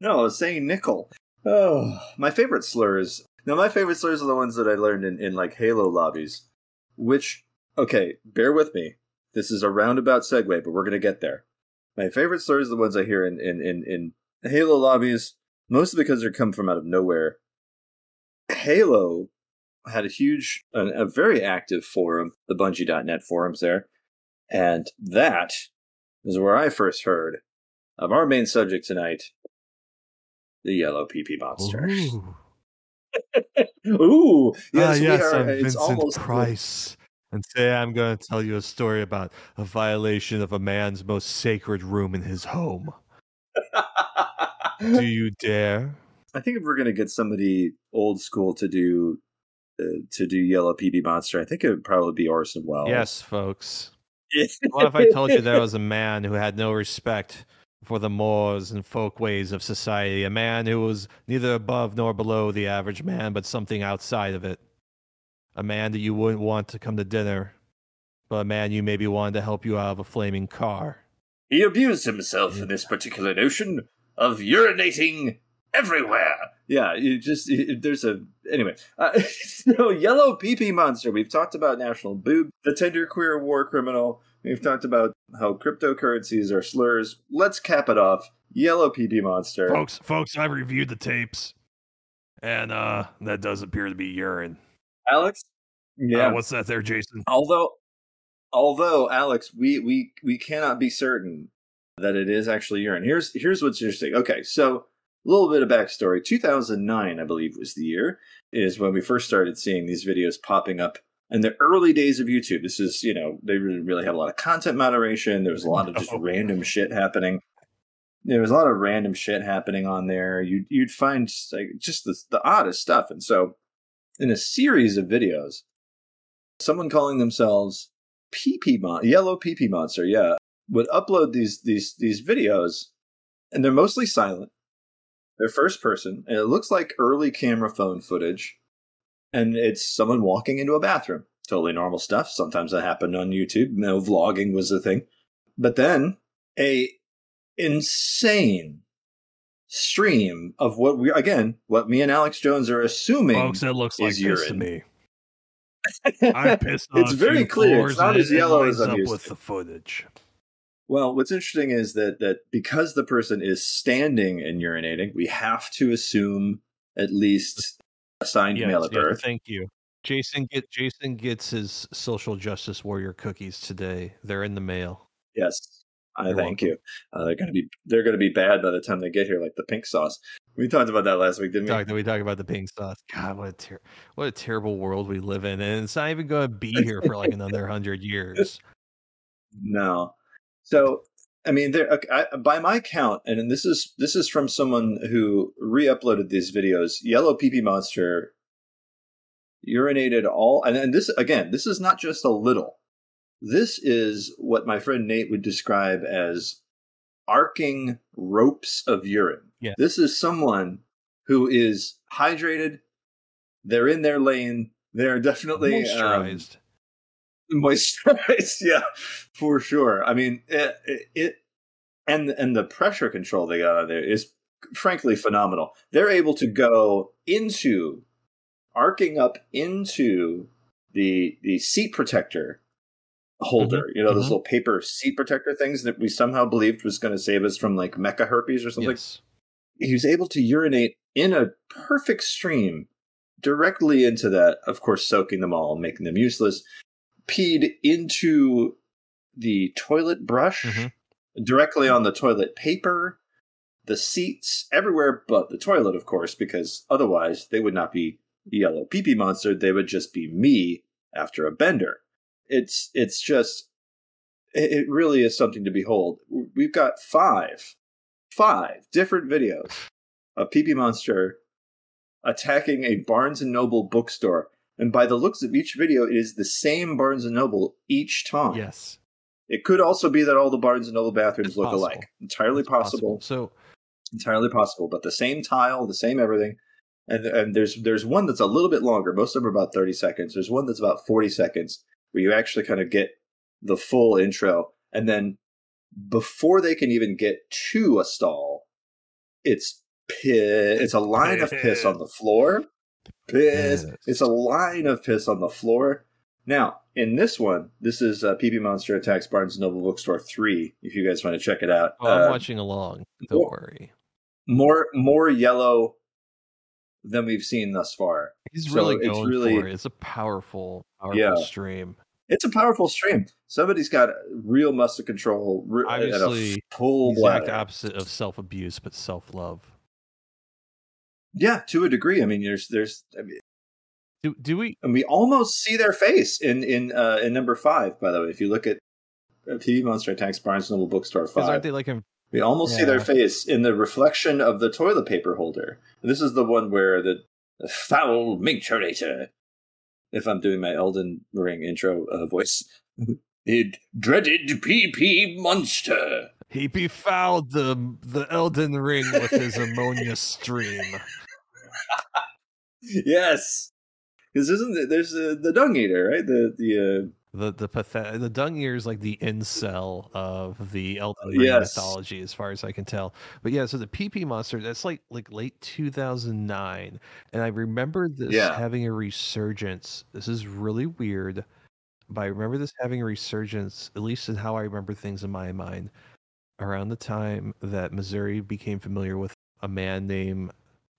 no, I was saying nickel. Oh, my favorite slurs. Now, my favorite slurs are the ones that I learned in, in like Halo lobbies. Which, okay, bear with me. This is a roundabout segue, but we're gonna get there. My favorite slurs are the ones I hear in in in, in Halo lobbies, mostly because they come from out of nowhere. Halo had a huge, a, a very active forum, the Bungie.net forums there, and that is where I first heard of our main subject tonight, the yellow PP monster. Ooh. Ooh, yes, ah, we yes, are. I'm it's Vincent almost Price. And today I'm going to tell you a story about a violation of a man's most sacred room in his home. Do you dare? I think if we're gonna get somebody old school to do uh, to do yellow PP monster, I think it would probably be Orson Welles. Yes, folks. What if I told you there was a man who had no respect for the mores and folkways of society? A man who was neither above nor below the average man, but something outside of it. A man that you wouldn't want to come to dinner, but a man you maybe wanted to help you out of a flaming car. He abused himself in this particular notion of urinating everywhere. Yeah, you just it- there's a anyway. Uh, so yellow PP monster. We've talked about national boob, the tender queer war criminal. We've talked about how cryptocurrencies are slurs. Let's cap it off. Yellow PP monster. Folks, folks, I reviewed the tapes, and uh, that does appear to be urine. Alex. Yeah. Uh, what's that there, Jason? although although alex we we we cannot be certain that it is actually urine here's here's what's interesting okay so a little bit of backstory. 2009 i believe was the year is when we first started seeing these videos popping up in the early days of youtube. This is you know they really, really had a lot of content moderation. There was a lot of just Oh. random shit happening. There was a lot of random shit happening on there. You'd, you'd find just, like just the, the oddest stuff. And so in a series of videos someone calling themselves PP mon- yellow PP monster, yeah, would upload these these these videos, and they're mostly silent. They're first person, and it looks like early camera phone footage, and it's someone walking into a bathroom. Totally normal stuff. Sometimes that happened on YouTube. No vlogging was the thing, but then a insane stream of what we again what me and Alex Jones are assuming Folks, that looks like piss to urine. me. I pissed It's very clear. It's not as it- it yellow as I'm up used with to. the footage. Well, what's interesting is that that because the person is standing and urinating, we have to assume at least assigned Yes, male at yes, birth. thank you. Jason get Jason gets his social justice warrior cookies today. They're in the mail. Yes, I You're thank welcome. you. Uh, they're gonna be they're gonna be bad by the time they get here, like the pink sauce. We talked about that last week, didn't we? Talk, we talk about the pink sauce. God, what a ter- what a terrible world we live in, and it's not even going to be here for like another hundred years. No. So, I mean, there I, by my count, and this is this is from someone who re-uploaded these videos. Yellow PP monster urinated all, and, and this again, this is not just a little. This is what my friend Nate would describe as arcing ropes of urine. Yeah. This is someone who is hydrated. They're in their lane. They're definitely um, Moisturized. yeah for sure i mean it, it, it and and the pressure control they got on there is frankly phenomenal they're able to go into arcing up into the the seat protector holder mm-hmm, you know those mhm. little paper seat protector things that we somehow believed was going to save us from like mecha herpes or something yes. he was able to urinate in a perfect stream directly into that, of course, soaking them all, making them useless. Peed into the toilet brush, Mhm. directly on the toilet paper. the seats everywhere but the toilet, of course, because otherwise they would not be yellow pee pee monster. They would just be me after a bender. It's it's just it it really is something to behold. We've got five, five different videos of pee pee monster attacking a Barnes and Noble bookstore. And by the looks of each video, it is the same Barnes and Noble each time. Yes. It could also be that all the Barnes and Noble bathrooms It's look possible. alike. Entirely It's possible. So Entirely possible. But the same tile, the same everything. And and there's there's one that's a little bit longer. Most of them are about 30 seconds. There's one that's about 40 seconds where you actually kind of get the full intro. And then before they can even get to a stall, it's piss. It's a line of piss on the floor. Piss. Piss. It's a line of piss on the floor. Now, in this one, this is uh, PP Monster Attacks Barnes Noble Bookstore 3, if you guys want to check it out. oh, I'm Uh, watching along. Don't well- worry. more more yellow than we've seen thus far. He's so really it's really- for it. It's a powerful, powerful Yeah. stream. It's a powerful stream. Somebody's got real muscle control re- Obviously, full exact bladder. opposite of self abuse, but self love. Yeah, to a degree. I mean, there's there's I mean, Do do we? and we almost see their face in in uh, in number five. By the way, if you look at uh, PP Monster Attacks Barnes Noble Bookstore Because aren't they like in we almost see their face in the reflection of the toilet paper holder. And this is the one where the, the foul micturator. If I'm doing my Elden Ring intro uh, voice, the dreaded PP monster. he befouled the the Elden Ring with his ammonia stream? Yes, because isn't there, there's uh, the dung eater, right? The the uh, The the pathet- the dung eater is like the incel of the Elden Ring Yes. mythology, as far as I can tell. But yeah, so the PP monster that's like like late two thousand nine, and I remember this Yeah. having a resurgence. This is really weird, but I remember this having a resurgence, at least in how I remember things in my mind, around the time that Missouri became familiar with a man named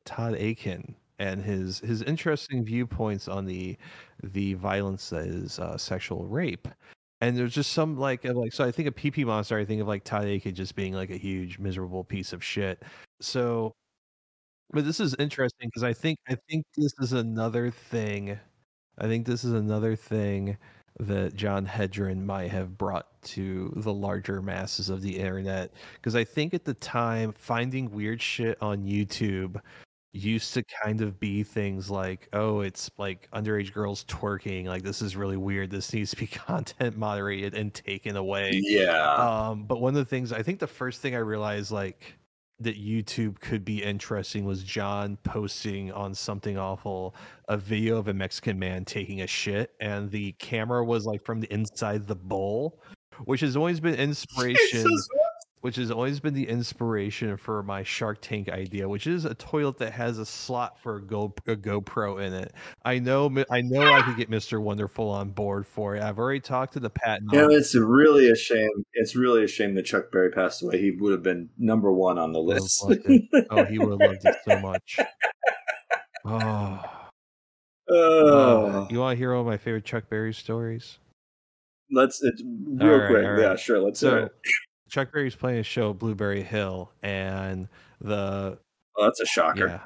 Todd Akin and his his interesting viewpoints on the the violence that is uh, sexual rape. And there's just some like like so I think of PP monster. I think of like Todd Akin just being like a huge miserable piece of shit. So, but this is interesting because I think I think this is another thing. I think this is another thing that Jon Hendren might have brought to the larger masses of the internet. Because I think at the time, finding weird shit on YouTube used to kind of be things like, oh, it's like underage girls twerking. Like, this is really weird. This needs to be content moderated and taken away. yeah, Um, but one of the things I think the first thing I realized like that YouTube could be interesting was John posting on something awful a video of a Mexican man taking a shit and the camera was like from the inside the bowl, which has always been inspiration which has always been the inspiration for my Shark Tank idea, which is a toilet that has a slot for a, Go, a GoPro in it. I know, I know, I could get Mister Wonderful on board for it. I've already talked to the patent. You know, it's really a shame. It's really a shame that Chuck Berry passed away. He would have been number one on the list. Oh, he would have loved it so much. Oh, Oh, you want to hear all my favorite Chuck Berry stories? let's it's real right, quick. all Yeah, sure. Let's do So, it. Chuck Berry's playing a show, at Blueberry Hill, and the Oh, that's a shocker. Yeah.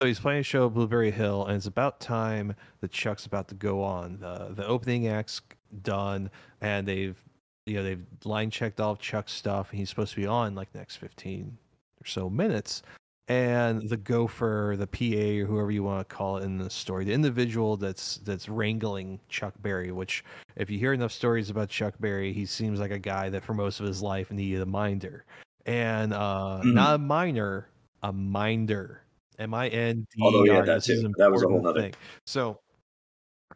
So he's playing a show at Blueberry Hill, and it's about time that Chuck's about to go on. The the opening act's done, and they've you know they've line checked all of Chuck's stuff, and he's supposed to be on like next fifteen or so minutes. And the gopher, the PA, or whoever you want to call it in the story, the individual that's that's wrangling Chuck Berry, which if you hear enough stories about Chuck Berry, he seems like a guy that for most of his life needed a minder. And uh Mhm. not a miner, a minder. M I N D Although, yeah, that too. That was a whole thing. So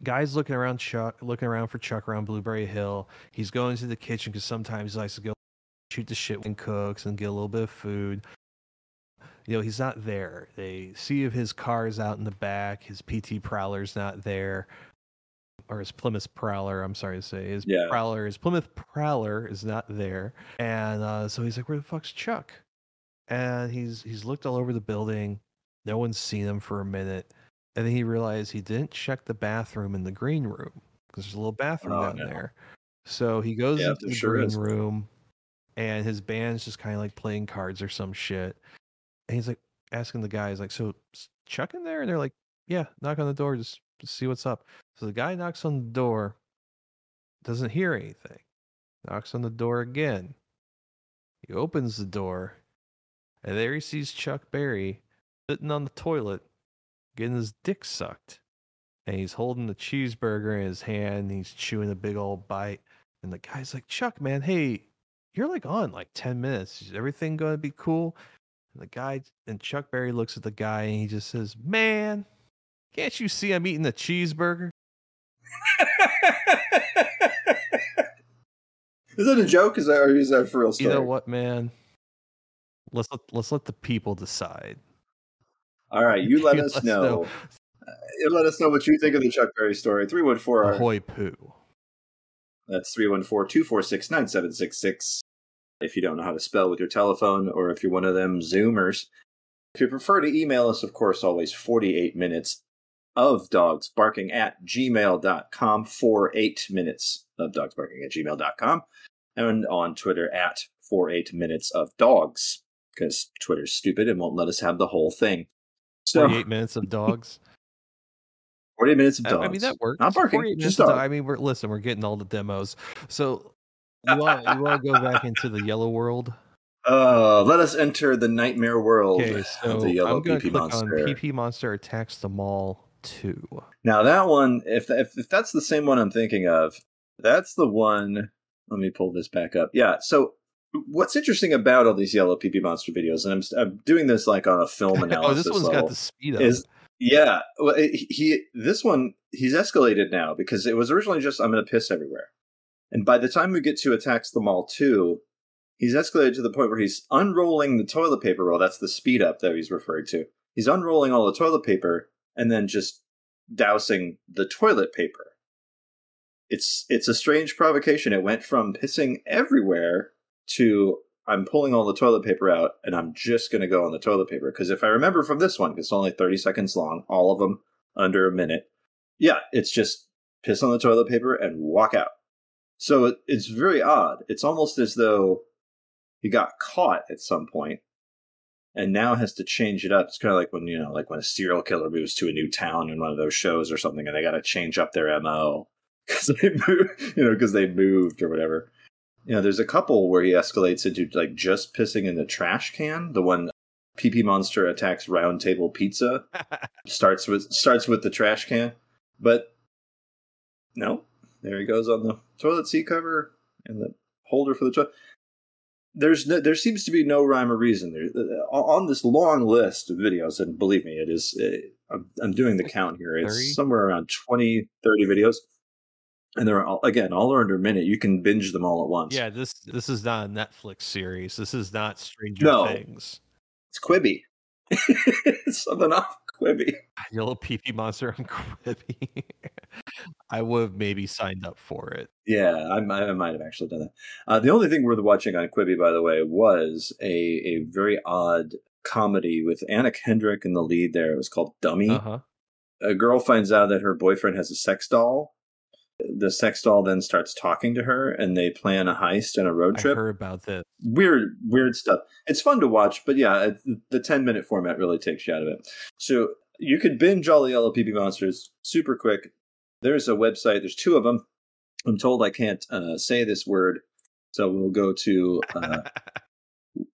guys looking around Chuck looking around for Chuck around Blueberry Hill. He's going to the kitchen because sometimes he likes to go shoot the shit when cooks and get a little bit of food. You know, he's not there. They see if his car is out in the back, his PT Prowler's not there. Or his Plymouth Prowler, I'm sorry to say. His Yeah. Prowler, his Plymouth Prowler is not there. And uh, so he's like, Where the fuck's Chuck? And he's he's looked all over the building. No one's seen him for a minute. And then he realized he didn't check the bathroom in the green room because there's a little bathroom Oh, down no. there. So he goes Yeah, into the sure green is. room and his band's just kind of like playing cards or some shit. And he's like asking the guys, like, "So Chuck in there?" And they're like, "Yeah, knock on the door, just, see what's up." So the guy knocks on the door, doesn't hear anything. Knocks on the door again. He opens the door, and there he sees Chuck Berry sitting on the toilet, getting his dick sucked. And he's holding the cheeseburger in his hand. And he's chewing a big old bite. And the guy's like, Chuck, man, hey, you're like on like 10 minutes. Is everything going to be cool? And the guy, and Chuck Berry looks at the guy and he just says, Man, can't you see I'm eating a cheeseburger? is that a joke? Is that or is that for real story? You know what, man? Let's let, let's let the people decide. All right, you let You us let us know. know. Uh, You let us know what you think of the Chuck Berry story. 314 Ahoy poo. That's 314 246 9766. If you don't know how to spell with your telephone, or if you're one of them Zoomers. If you prefer to email us, of course, always 48 minutes of dogs barking at gmail.com, for eight minutes of dogs barking at gmail.com, and on Twitter at 48 minutes of dogs, because Twitter's stupid and won't let us have the whole thing. So, 48 minutes of dogs. 48 minutes of dogs. I mean, that works. Not barking, just minutes of dog. dog- I mean, we're listen. We're getting all the demos. So you want you want to go back into the yellow world? Uh, let us enter the nightmare world Okay, of so the yellow I'm going to PP click monster. on PP Monster Attacks the Mall Two. Now that one, if, if if that's the same one I'm thinking of, that's the one. Let me pull this back up. Yeah. So what's interesting about all these yellow PP monster videos, and I'm I'm doing this like on a film analysis. oh, this one's level, got the speed up. is yeah. Well, it- he this one he's escalated now because it was originally just I'm gonna piss everywhere, and by the time we get to attacks the mall two, he's escalated to the point where he's unrolling the toilet paper roll. That's the speed up that he's referring to. He's unrolling all the toilet paper and then just dousing the toilet paper. It's it's a strange provocation. It went from pissing everywhere to I'm pulling all the toilet paper out and I'm just going to go on the toilet paper because if I remember from this one, it's only 30 seconds long, all of them under a minute. Yeah, it's just piss on the toilet paper and walk out. So it, it's very odd. It's almost as though he got caught at some point and now has to change it up. It's kind of like when you know, like when a serial killer moves to a new town in one of those shows or something, and they got to change up their mo because they moved, you know, because they moved or whatever. You know, there's a couple where he escalates into like just pissing in the trash can. The one PP Monster attacks Round Table Pizza starts with starts with the trash can, but no, there he goes on the toilet seat cover and the holder for the toilet there's no, there seems to be no rhyme or reason there on this long list of videos and believe me it is uh, I'm, I'm doing the count here it's 30? somewhere around 20 30 videos and they're all again all are under a minute you can binge them all at once yeah, this this is not a Netflix series. This is not Stranger No. Things. it's quibi it's something off quibi Yellow PP Monster on Quibi. I would have maybe signed up for it. yeah I, might- I might have actually done that uh, the only thing worth watching on quibi by the way was a, a very odd comedy with anna kendrick in the lead there it was called dummy Uh huh. a girl finds out that her boyfriend has a sex doll. The sex doll then starts talking to her, and they plan a heist and a road I trip. heard about this. Weird, weird stuff. It's fun to watch, but yeah, the ten minute format really takes you out of it. So you could binge all the yellow PP monsters super quick. There's a website. There's two of them. I'm told I can't uh, say this word, so we'll go to uh,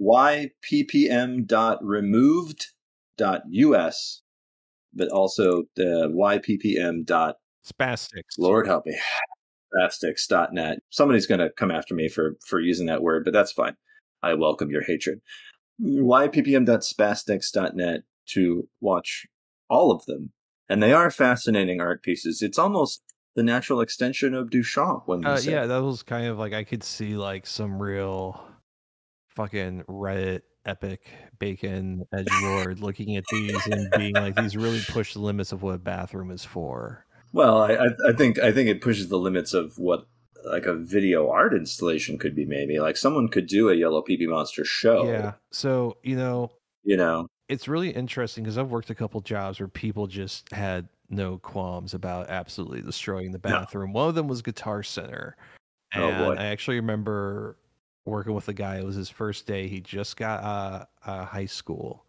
yppm.removed.us, but also the yppm. Spastics. Lord help me. Spastics.net. Somebody's going to come after me for, for using that word, but that's fine. I welcome your hatred. yppm.spastics.net to watch all of them. And they are fascinating art pieces. It's almost the natural extension of Duchamp when Uh, say yeah, that was kind of like I could see like some real fucking Reddit epic bacon edge lord looking at these and being like these really push the limits of what a bathroom is for. Well, I, I think I think it pushes the limits of what like a video art installation could be. Maybe like someone could do a Yellow Peepee Monster show. Yeah. So, you know, you know. it's really interesting because I've worked a couple jobs where people just had no qualms about absolutely destroying the No. bathroom. One of them was Guitar Center. Oh, And boy. I actually remember working with a guy. It was his first day. He just got uh, uh high school,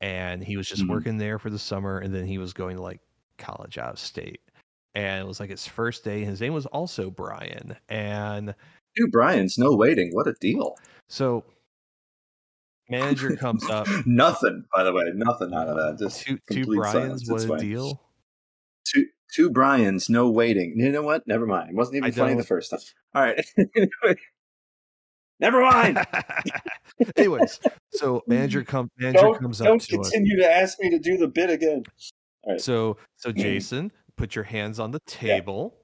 and he was just Mhm. working there for the summer, and then he was going to like college out of state. And it was like his first day. His name was also Brian, and Two Brian's, no waiting. What a deal. so manager comes up. nothing, by the way, nothing out of that. Just Two, two Brian's, silence. what a deal! Two two Brian's, no waiting. You know what? Never mind. It wasn't even I funny the don't- first time. All right. Never mind. Anyways, so manager comes manager don't comes up don't continue to ask me to do the bit again. All right. So so Mhm. Jason, put your hands on the table,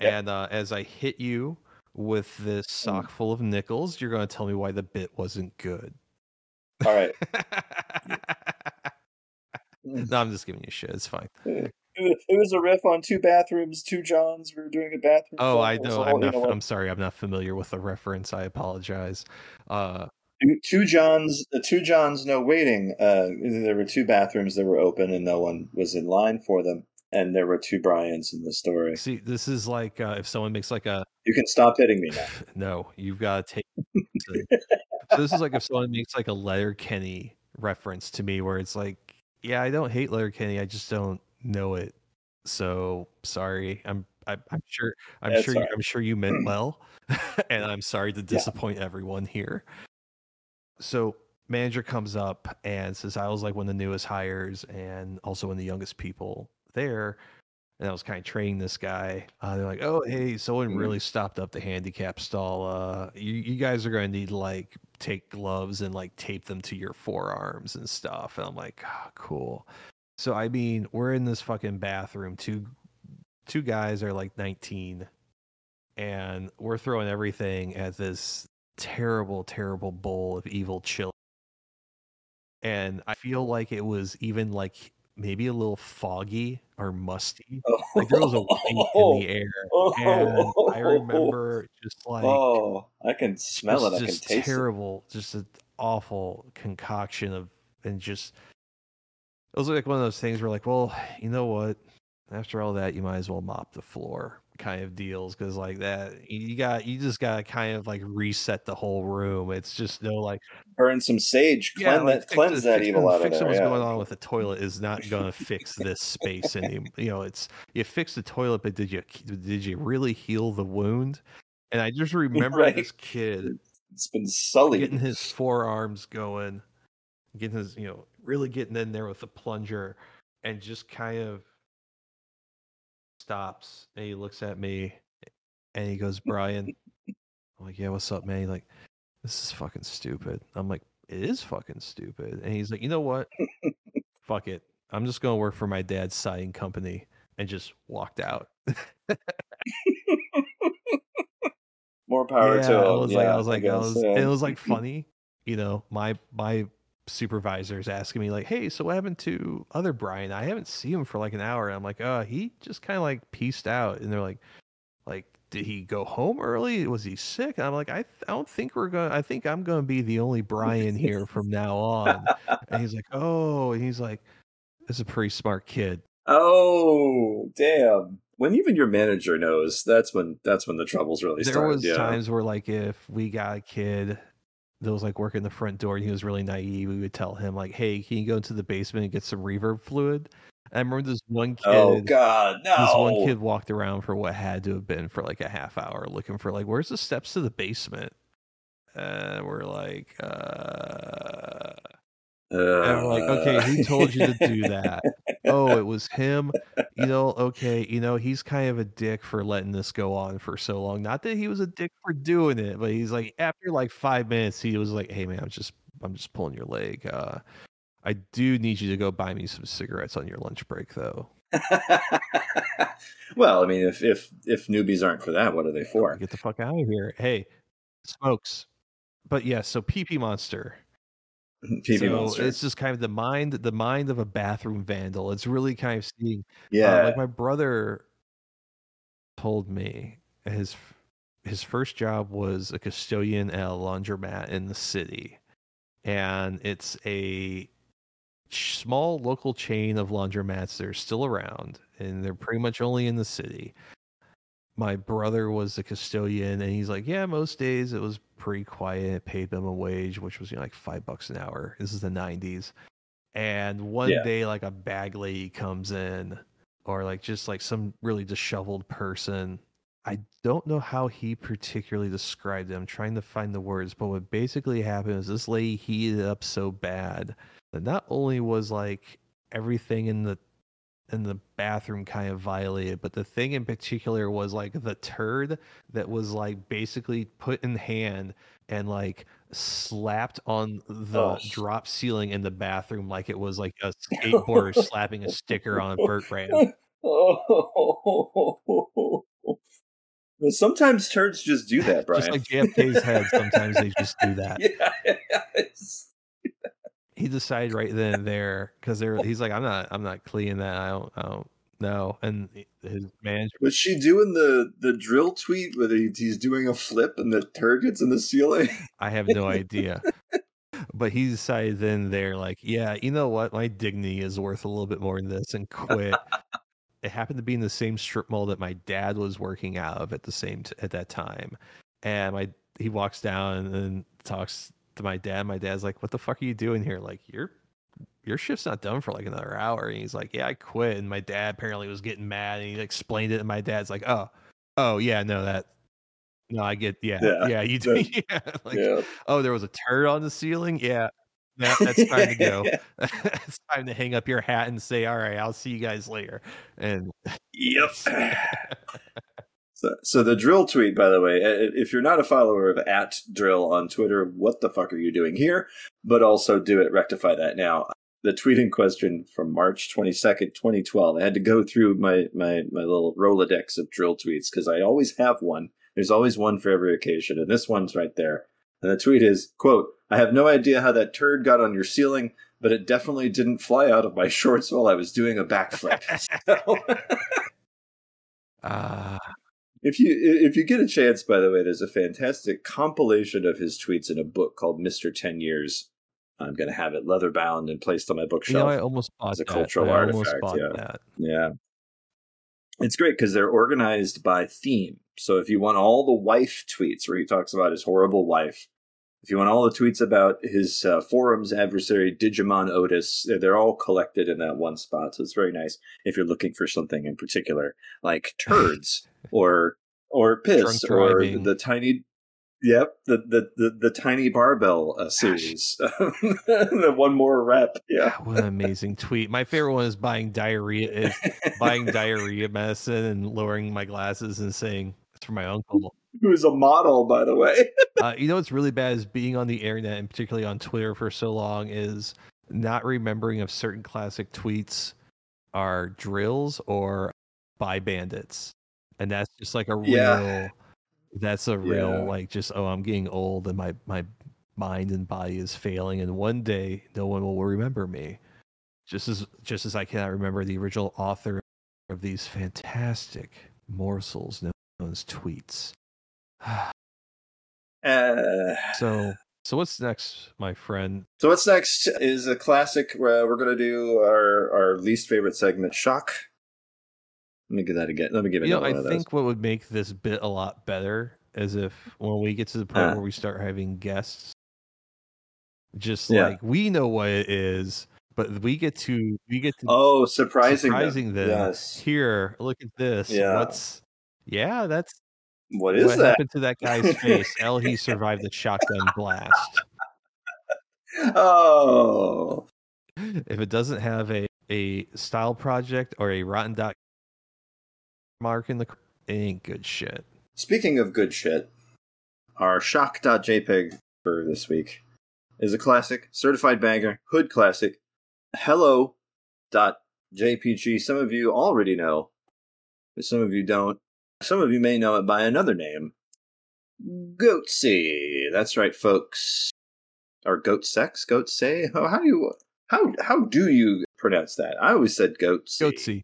Yep. and uh, as I hit you with this Mm. sock full of nickels, you're going to tell me why the bit wasn't good. All right. no, I'm just giving you shit. It's fine. It was- a riff on two bathrooms, two Johns. We were doing a bathroom. Oh. I know. I'm not. I'm sorry. I'm not familiar with the reference. I apologize. Uh, Two- two Johns, the two Johns, no waiting. Uh, there were two bathrooms that were open, and no one was in line for them. And there were two Brian's in the story. see, this is like uh, if someone makes like a You can stop hitting me now. no, you've got to take. so this is like if someone makes like a Letter Kenny reference to me, where it's like, yeah, I don't hate Letter Kenny, I just don't know it. So sorry, I'm I, I'm sure I'm That's sure you. I'm sure you meant well, and I'm sorry to disappoint everyone here. So manager comes up and says I was like one of the newest hires and also one of the youngest people there. And I was kind of training this guy. Uh, they're like, "Oh, hey, someone Mhm. really stopped up the handicap stall. Uh, you, you guys are going to need to like take gloves and like tape them to your forearms and stuff." And I'm like, "Ah, "Cool." So I mean, we're in this fucking bathroom. Two two guys are like 19, and we're throwing everything at this terrible, terrible bowl of evil chili. And I feel like it was even like maybe a little foggy or musty. Oh, like there was a weight in the air. And I oh. remember just like oh, I can smell it. I can just taste terrible, just an awful concoction of, and just it was like one of those things where like, well, you know what? After all that, you might as well mop the floor, kind of deals, because like that, you got you just got to kind of like reset the whole room. It's just no like. Burn some sage. yeah, Cleanse like, that, fix- cleanse that fixing- evil out of fixing there. what's yeah. going on with the toilet is not going to fix this space anymore. You know, it's you fix the toilet, but did you did you really heal the wound? And I just remember Right. this kid It's been sullied. getting his forearms going, getting his, you know, really getting in there with the plunger, and just kind of stops and he looks at me and he goes, Bryan, I'm like, yeah, what's up, man? He's like, this is fucking stupid. I'm like, it is fucking stupid. And he's like, you know what? Fuck it. I'm just gonna work for my dad's siding company and just walked out. More power yeah, to him. I was like, yeah, I was like, I, guess, was, yeah. it was like funny, you know. My my supervisor's asking me like, "Hey, so what happened to other Brian? I haven't seen him for like an hour." And I'm like, "Oh, he just kind of like pieced out." And they're like, "Like, did he go home early? Was he sick?" And I'm like, "I th- I don't think we're going. to I think I'm going to be the only Brian here from now on." And he's like, "Oh," and he's like, "This is a pretty smart kid." Oh, damn. When even your manager knows, that's when that's when the troubles really there start. was yeah. times where like if we got a kid that was like working the front door and he was really naive we would tell him like hey can you go into the basement and get some reverb fluid and i remember this one kid Oh God, no! this one kid walked around for what had to have been for like a half hour looking for like where's the steps to the basement and we're like uh and we're like okay who told you to do that? Oh it was him. You know okay you know he's kind of a dick for letting this go on for so long. Not that he was a dick for doing it but he's like after like five minutes he was like hey man i'm just i'm just pulling your leg uh i do need you to go buy me some cigarettes on your lunch break though. Well, I mean, if if if newbies aren't for that, what are they for? get the fuck out of here. Hey smokes. But yeah so pp monster PP so Monster. it's just kind of the mind the mind of a bathroom vandal it's really kind of seeing Uh, yeah. like my brother told me his his first job was a custodian at a laundromat in the city, and it's a small local chain of laundromats that are still around, and they're pretty much only in the city. My brother was the custodian, and he's like, yeah, most days it was pretty quiet. Paid them a wage, which was you know, like five bucks an hour. This is the '90s, and one Yeah. day like a bag lady comes in, or like just like some really disheveled person. I don't know how he particularly described it. I'm trying to find the words, but what basically happened is this lady heated up so bad that not only was like everything in the in the bathroom kind of violated, but the thing in particular was like the turd that was like basically put in hand and like slapped on the Oh. drop ceiling in the bathroom like it was like a skateboarder slapping a sticker on a vert ramp. Oh. Well, sometimes turds just do that, Brian. Just like JFK's head, sometimes they just do that. yeah, it's- He decided right then and there because they're he's like, I'm not I'm not cleaning that. I don't I don't know. And his manager Was she doing the the dril tweet where he, he's doing a flip and the turd gets in the ceiling? I have no idea. But he decided then they're like, yeah, you know what? My dignity is worth a little bit more than this and quit. it happened to be in the same strip mall that my dad was working out of at the same t- at that time. And my he walks down and talks to my dad. My dad's like, "What the fuck are you doing here? Like, your your shift's not done for like another hour." And he's like, "Yeah, I quit." And my dad apparently was getting mad, and he explained it. And my dad's like, "Oh, oh yeah, no, that." No, I get yeah, Yeah, yeah, you do. Yeah, like, yeah. oh, there was a turd on the ceiling. Yeah, that, that's time to go. it's time to hang up your hat and say, "All right, I'll see you guys later." And Yep. So, so the dril tweet, by the way, if you're not a follower of at dril on Twitter, what the fuck are you doing here? But also do it, rectify that now. The tweet in question from March 22nd, 2012. I had to go through my, my, my little Rolodex of dril tweets because I always have one. There's always one for every occasion, and this one's right there. And the tweet is, quote, I have no idea how that turd got on your ceiling, but it definitely didn't fly out of my shorts while I was doing a backflip. So- uh, If you if you get a chance, by the way, there's a fantastic compilation of his tweets in a book called Mister Ten Years. I'm going to have it leather bound and placed on my you bookshelf. know, I almost bought as a that. cultural I almost artifact, bought yeah. that. yeah, it's great because they're organized by theme. So if you want all the wife tweets where he talks about his horrible wife, if you want all the tweets about his uh, forums adversary Digimon Otis, they're- all collected in that one spot. So it's very nice if you're looking for something in particular, like turds or or piss Drunk or driving. the tiny. Yep, the the the, the tiny barbell uh, series. the one more rep. Yeah. What an amazing tweet. My favorite one is buying diarrhea is buying diarrhea medicine and lowering my glasses and saying for my uncle. Who's a model, by the way. Uh, you know what's really bad is being on the internet and particularly on Twitter for so long is not remembering if certain classic tweets are drils or by bandits. And that's just like a real Yeah. that's a real Yeah. like just oh I'm getting old and my my mind and body is failing and one day no one will remember me. Just as just as I cannot remember the original author of these fantastic morsels known as tweets. Uh, So, so what's next, my friend? so what's next is a classic. Where we're gonna do our our least favorite segment, shock. Let me get that again. Let me give it. You know, I think what would make this bit a lot better is if when we get to the point Uh. where we start having guests, just Yeah. like we know what it is, but we get to we get to. Oh, surprising! them. surprising them. Yes. Here, look at this. Yeah. What's yeah, that's What is what that? happened to that guy's face. L he survived the shotgun blast. Oh, If it doesn't have a a Stile Project or a rotten dot mark in the it ain't good shit. speaking of good shit, our shock.jpg for this week is a classic, certified banger, hood classic. Hello.jpg. Some of you already know, but some of you don't. Some of you may know it by another name. Goatsy. That's right, folks. Or goat sex? Goat say? How, how do you how how do you pronounce that? I always said goatsy Goatsy.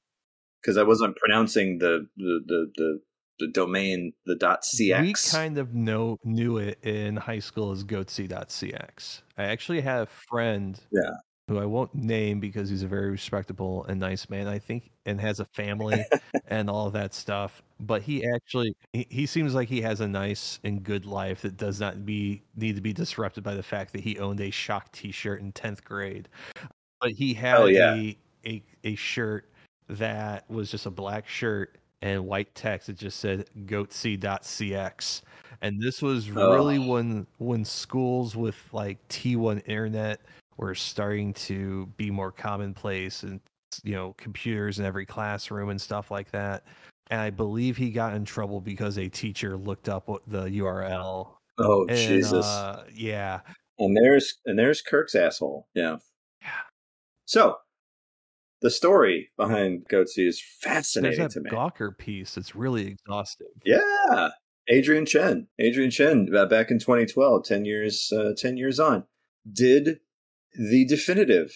because I wasn't pronouncing the the the the, the domain the dot cx. We kind of know knew it in high school as goatse.cx. I actually had a friend Yeah. Who I won't name because he's a very respectable and nice man, I think, and has a family and all of that stuff. But he actually, he, he seems like he has a nice and good life that does not be need to be disrupted by the fact that he owned a shock T-shirt in tenth grade. But he had Oh, yeah. a, a a shirt that was just a black shirt and white text that just said goatse.cx and this was really Oh. when when schools with like T1 internet were starting to be more commonplace and you know computers in every classroom and stuff like that and I believe he got in trouble because a teacher looked up the URL Oh and Jesus! uh, yeah and there's and there's Kirk's asshole. Yeah. Yeah. So, the story behind Goatsy is there's fascinating that to me. Gawker piece that's really exhaustive Yeah, Adrian Chen. Adrian Chen, uh, back in 2012, 10 years, uh, 10 years on, did the definitive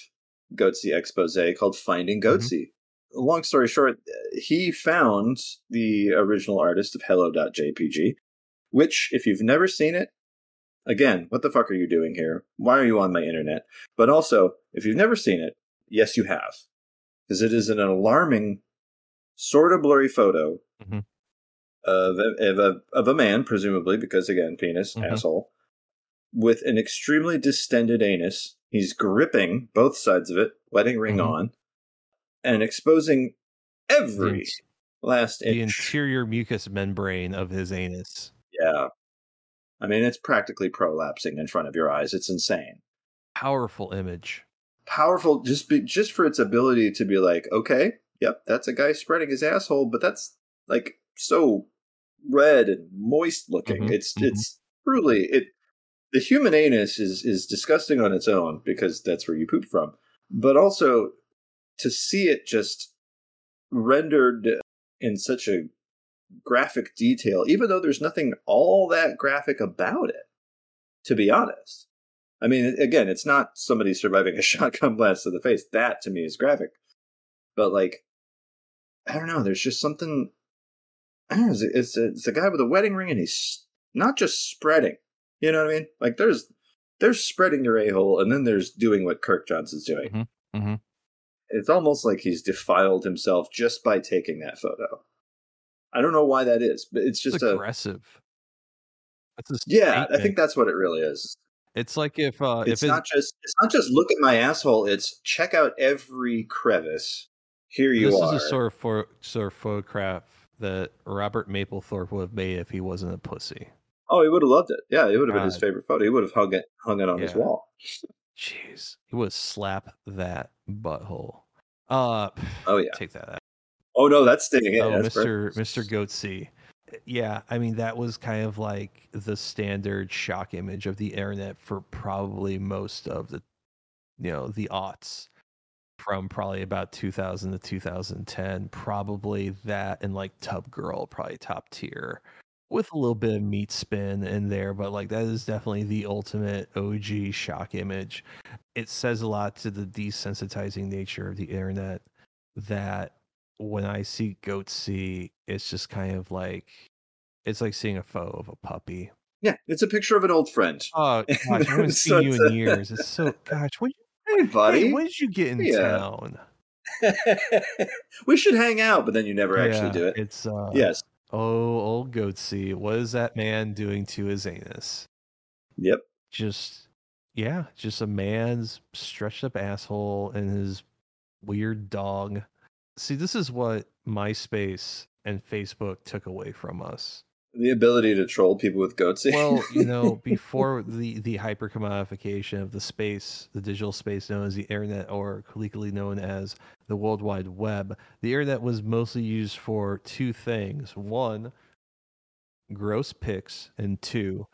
Goatsy expose called Finding Mm-hmm. Long story short, he found the original artist of Hello.jpg, which, if you've never seen it, again, what the fuck are you doing here? Why are you on my internet? But also, if you've never seen it, yes, you have. Because it is an alarming, sort of blurry photo Mhm. of, a, of, a, of a man, presumably, because again, penis, Mhm. asshole, with an extremely distended anus. He's gripping both sides of it, wedding ring Mhm. on, and exposing every The last the interior mucous membrane of his anus yeah. I mean, it's practically prolapsing in front of your eyes. It's insane. powerful image Powerful, just be, just for its ability to be like, okay, yep, that's a guy spreading his asshole, but that's like so red and moist looking. Mhm, It's mhm. it's truly it. The human anus is is disgusting on its own because that's where you poop from, but also to see it just rendered in such a graphic detail, even though there's nothing all that graphic about it, to be honest. I mean, again, it's not somebody surviving a shotgun blast to the face. That to me is graphic. But like, I don't know. There's just something. I don't know. It's a, it's a, guy with a wedding ring, and he's not just spreading. You know what I mean? Like, there's there's spreading your a hole, and then there's doing what Kirk Johnson's doing. Mhm, mhm. It's almost like he's defiled himself just by taking that photo. I don't know why that is, but it's it's just a aggressive that's a yeah. I think that's what it really is. it's like if uh it's if not just it's not just look at my asshole. It's check out every crevice. Here you this are. This is a sort of pho- sort of photograph that Robert Mapplethorpe would have made if he wasn't a pussy. Oh, he would have loved it. Yeah, it would have been his favorite photo. He would have hung it hung it on his wall. Jeez, he would slap that butthole. Uh, Oh yeah. take that out. Oh no, that's sticking in. oh, That's Mr. perfect. Mr. Goatsy. Yeah, I mean that was kind of like the standard shock image of the internet for probably most of the, you know, the aughts, from probably about 2000 to 2010. Probably that and like Tub Girl, probably top tier, with a little bit of meat spin in there. But like that is definitely the ultimate OG shock image. It says a lot to the desensitizing nature of the internet that when I see Goatsy, it's just kind of like it's like seeing a photo of a puppy. Yeah, it's a picture of an old friend. Oh gosh, I haven't seen you in years. It's so gosh, when, Hey, buddy. hey, when did you get in Yeah. town? we should hang out, but then you never actually do it. It's uh yes. Oh old Goatsy. What is that man doing to his anus? Yep. Just yeah, just a man's stretched up asshole and his weird dog. See, this is what MySpace and Facebook took away from us. The ability to troll people with goatsy. well, you know, before the the hyper commodification of the space, the digital space known as the internet, or colloquially known as the World Wide Web, the internet was mostly used for two things: one, gross pics, and two,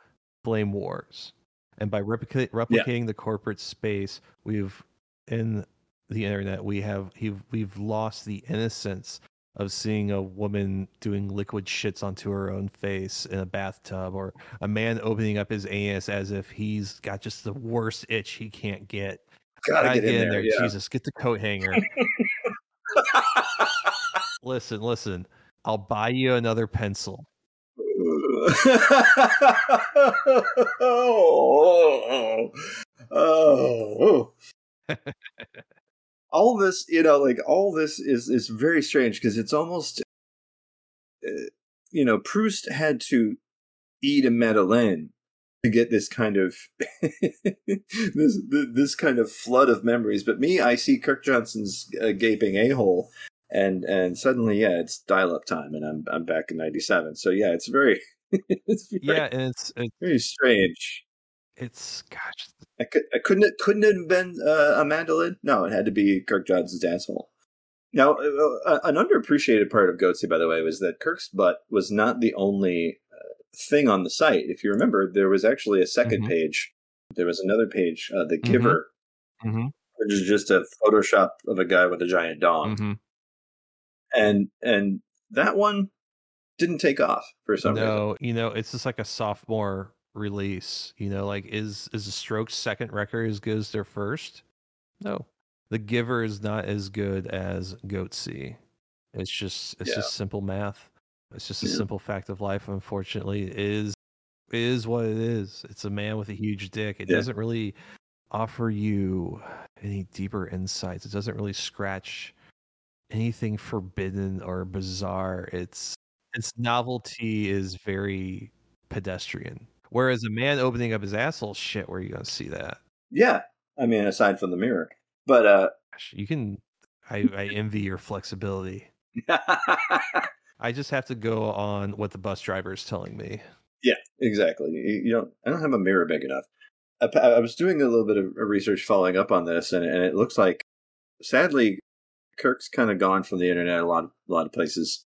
flame wars. And by replica- replicating the corporate space, we've in the internet we have we've lost the innocence of seeing a woman doing liquid shits onto her own face in a bathtub or a man opening up his anus as if he's got just the worst itch he can't get. Gotta Gotta get, in there. yeah. Jesus, get the coat hanger. listen, listen. I'll buy you another pencil. oh, oh, all this, you know, like all this is is very strange because it's almost, uh, you know, Proust had to eat a Madeleine to get this kind of this this kind of flood of memories. But me, I see Kirk Johnson's uh, gaping a hole, and and suddenly, yeah, it's dial up time, and I'm I'm back in '97. So yeah, it's very, it's very, yeah, and it's it's very strange. It's gosh, I, could, I couldn't it couldn't it have been uh, a mandolin? No, it had to be Kirk Johnson's asshole. Now, uh, uh, an underappreciated part of Goatsy, by the way, was that Kirk's butt was not the only uh, thing on the site. If you remember, there was actually a 2nd Mhm. page. There was another page, uh, the Mhm. Giver, mm-hmm, which is just a Photoshop of a guy with a giant dong, mm-hmm. and and that one didn't take off for some reason. No, you know, it's just like a sophomore release. You know, like is is the Strokes' second record as good as their first? No, The Giver is not as good as Goatsy. It's just it's Yeah. just simple math. It's just a Yeah. simple fact of life. Unfortunately, it is it is what it is. It's a man with a huge dick. It Yeah. doesn't really offer you any deeper insights. It doesn't really scratch anything forbidden or bizarre. It's its novelty is very pedestrian. Whereas a man opening up his asshole, shit, where are you gonna see that? Yeah, I mean, aside from the mirror, but uh, Gosh, You can. I, I envy your flexibility. I just have to go on what the bus driver is telling me. Yeah, exactly. You, you don't. I don't have a mirror big enough. I, I was doing a little bit of research following up on this, and, and it looks like, sadly, Kirk's kind of gone from the internet a lot, a lot of places.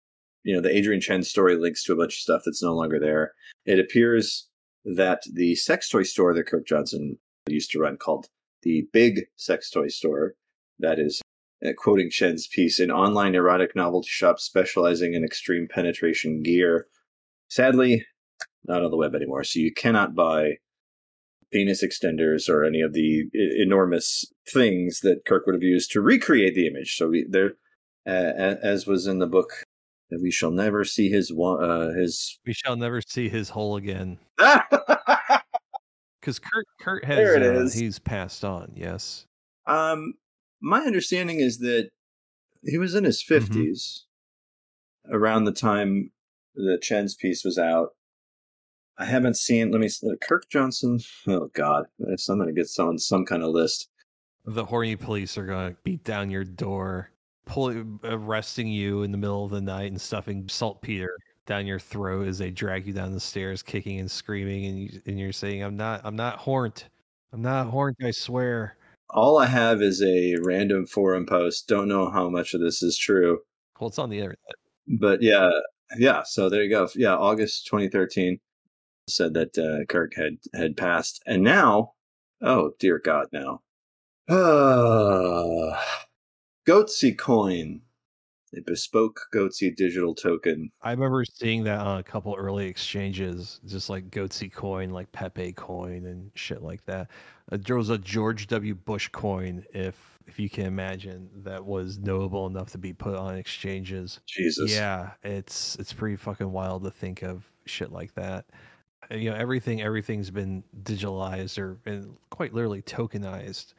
You know, the Adrian Chen story links to a bunch of stuff that's no longer there. It appears that the sex toy store that Kirk Johnson used to run, called the Big Sex Toy Store, that is uh, quoting Chen's piece, an online erotic novelty shop specializing in extreme penetration gear. Sadly, not on the web anymore. So you cannot buy penis extenders or any of the e- enormous things that Kirk would have used to recreate the image. So we, there, uh, as was in the book, that we shall never see his wa- uh, his. We shall never see his hole again. Because Kurt, Kurt has There it uh, is. he's passed on. Yes. um, my understanding is that he was in his 50s around the time that Chen's piece was out. I haven't seen. Let me. s- Kirk Johnson. Oh God, I'm to get someone some kind of list. The horny police are gonna beat down your door, pull, arresting you in the middle of the night and stuffing saltpeter down your throat as they drag you down the stairs, kicking and screaming, and you and you're saying, "I'm not, I'm not horned, I'm not horned, I swear." All I have is a random forum post. Don't know how much of this is true, Well, it's on the internet. but yeah, yeah. So there you go. Yeah, August 2013 said that uh, Kirk had had passed, and now, oh dear God, now, uh, Goatsy coin, a bespoke Goatsy digital token. I remember seeing that on a couple early exchanges, just like Goatsy coin, like Pepe coin, and shit like that. Uh, there was a George W. Bush coin, if if you can imagine, that was knowable enough to be put on exchanges. Jesus, Yeah, it's it's pretty fucking wild to think of shit like that. Uh, You know, everything everything's been digitalized or and quite literally tokenized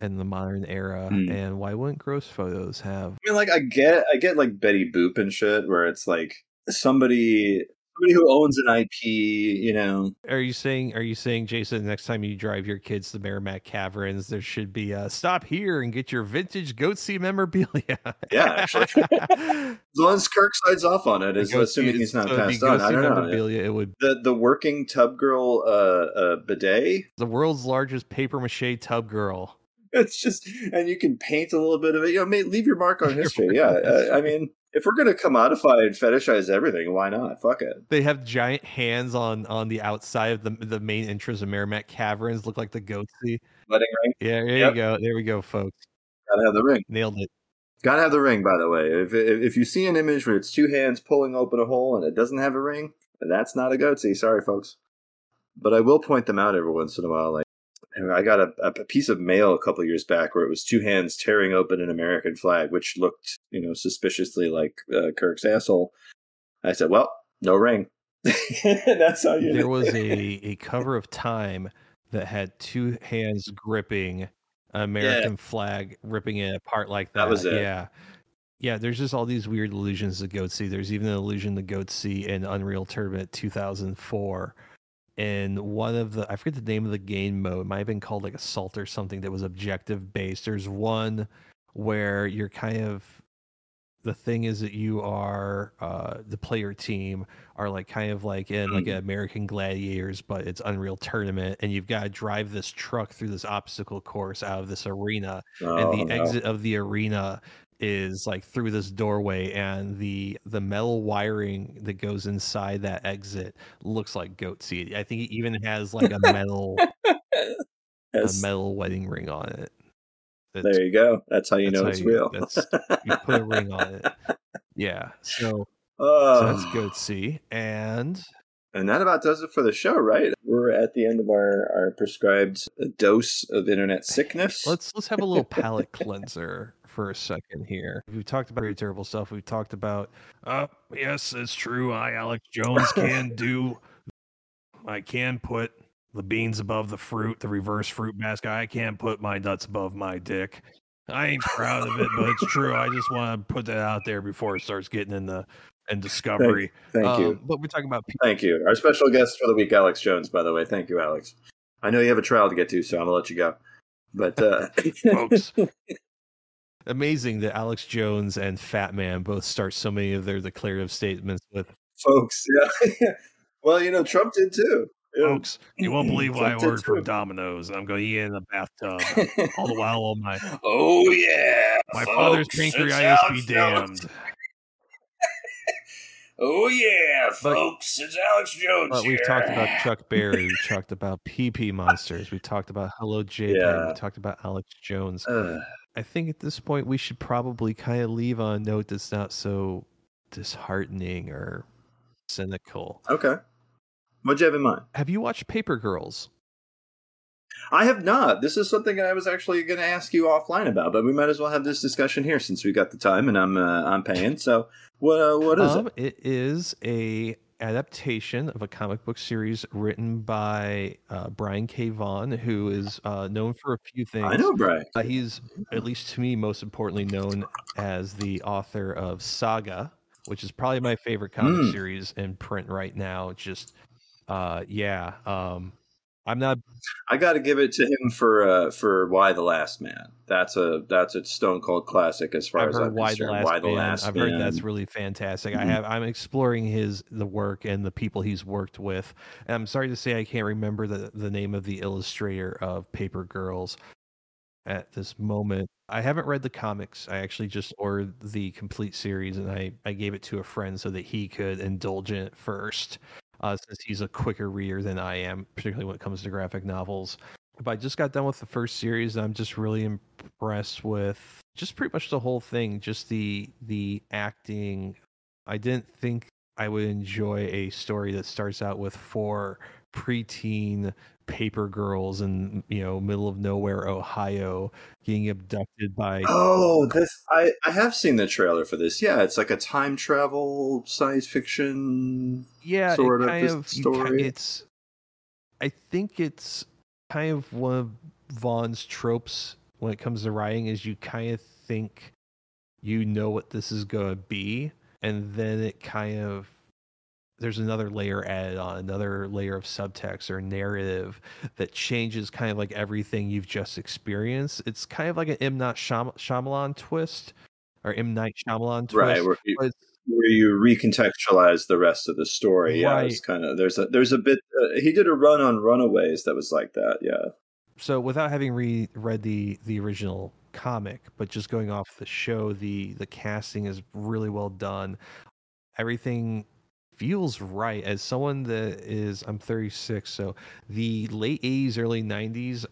in the modern era. Hmm. And why wouldn't gross photos have? I mean, like I get, I get like Betty Boop and shit, where it's like somebody, somebody who owns an IP, you know. Are you saying are you saying Jason next time you drive your kids to Meramec Caverns there should be a stop here and get your vintage Goatsy memorabilia? Yeah, actually. As long as Kirk signs off on it, is assuming he's not so passed on. I don't know. It would The the working tub girl uh, uh, bidet. the world's largest paper mache tub girl. It's just, and you can paint a little bit of it. You know, may, leave your mark on history. Yeah, uh, I mean, if we're gonna commodify and fetishize everything, why not? Fuck it. They have giant hands on on the outside of the the main entrance of Meramec Caverns, look like the Goatsy. Wedding ring. Yeah, there Yep. you go. There we go, folks. Gotta have the ring. Nailed it. Gotta have the ring. By the way, if if, if you see an image where it's two hands pulling open a hole and it doesn't have a ring, that's not a goatee. Sorry, folks. But I will point them out every once in a while. Like I got a, a piece of mail a couple years back where it was two hands tearing open an American flag, which looked, you know, suspiciously like uh, Kirk's asshole. I said, "Well, no ring." that's how you. There was a a cover of Time that had two hands gripping an American flag, ripping it apart like that. That was it. Yeah. Yeah, there's just all these weird illusions to Goat Sea. There's even an illusion to Goat Sea in Unreal Tournament 2004. And one of the, I forget the name of the game mode, it might have been called like Assault or something that was objective based. There's one where you're kind of, the thing is that you are, uh, the player team are like kind of like in like Mm. American Gladiators, but it's Unreal Tournament. And you've got to drive this truck through this obstacle course out of this arena Oh, and the no. exit of the arena is like through this doorway and the the metal wiring that goes inside that exit looks like goat seed i think it even has like a metal Yes. a metal wedding ring on it There you go. That's how you That's know how it's you- real. you put a ring on it yeah so, so oh, that's goat sea and And that about does it for the show, right? We're at the end of our, our prescribed dose of internet sickness. let's let's have a little palate cleanser for a second here. We've talked about very terrible stuff. We've talked about uh yes, it's true. I Alex Jones can do I can put the beans above the fruit, the reverse fruit basket. I can't put my nuts above my dick. I ain't proud of it, but it's true. I just want to put that out there before it starts getting in the in discovery. Thank Um, you. But we're talking about pe- Thank you. Our special guest for the week, Alex Jones, by the way. Thank you, Alex. I know you have a trial to get to, so I'm going to let you go. But, uh, folks. Amazing that Alex Jones and Fat Man both start so many of their declarative statements with folks, yeah. well, you know, Trump did too. Yeah. folks. You won't believe what I Trump did ordered from too. Domino's. I'm going to eat in the bathtub. All the while, all my oh, yeah. my folks, father's it's pancreatitis Alex be damned. Oh, yeah, But- folks. It's Alex Jones. But we've talked about Chuck Berry. We've talked about PP Monsters. We've talked about Hello JPEG. Yeah. We talked about Alex Jones. Ugh. I think at this point we should probably kind of leave on a note that's not so disheartening or cynical. okay. What'd you have in mind? Have you watched Paper Girls? I have not. This is something I was actually going to ask you offline about, but we might as well have this discussion here since we got the time and I'm uh, I'm paying. So what uh, what is um, it? it is a adaptation of a comic book series written by uh, Brian K. Vaughan, who is uh, known for a few things. I know, Brian. Uh, he's, at least to me, most importantly known as the author of Saga, which is probably my favorite comic Mm. series in print right now. Just, uh, yeah. Um, I'm not I got to give it to him for uh, for Y: The Last Man. That's a that's a stone cold classic as far I've as I'm Why the concerned. Last Why the Man. Last I've Man. heard that's really fantastic. I Mhm. have I'm exploring his the work and the people he's worked with. And I'm sorry to say I can't remember the the name of the illustrator of Paper Girls at this moment. I haven't read the comics. I actually just ordered the complete series and I I gave it to a friend so that he could indulge in it first. Uh, since he's a quicker reader than I am, particularly when it comes to graphic novels. But I just got done with the first series I'm just really impressed with just pretty much the whole thing just the the acting i didn't think i would enjoy a story that starts out with four preteen paper girls in you know middle of nowhere ohio getting abducted by Oh, this I I have seen the trailer for this. Yeah, it's like a time travel science fiction. yeah sort of of story. it's i think it's kind of one of Vaughan's tropes when it comes to writing is you kind of think you know what this is going to be and then it kind of there's another layer added on another layer of subtext or narrative that changes kind of like everything you've just experienced it's kind of like an M. Night Shyam- Shyamalan twist or M. Night Shyamalan twist Right, where you, where you recontextualize the rest of the story. Yeah, it's kind of there's a there's a bit. Uh, he did a run on Runaways that was like that. Yeah. so without having re- read the the original comic but just going off the show the the casting is really well done everything feels right. As someone that is i'm 36 so the late 80s early 90s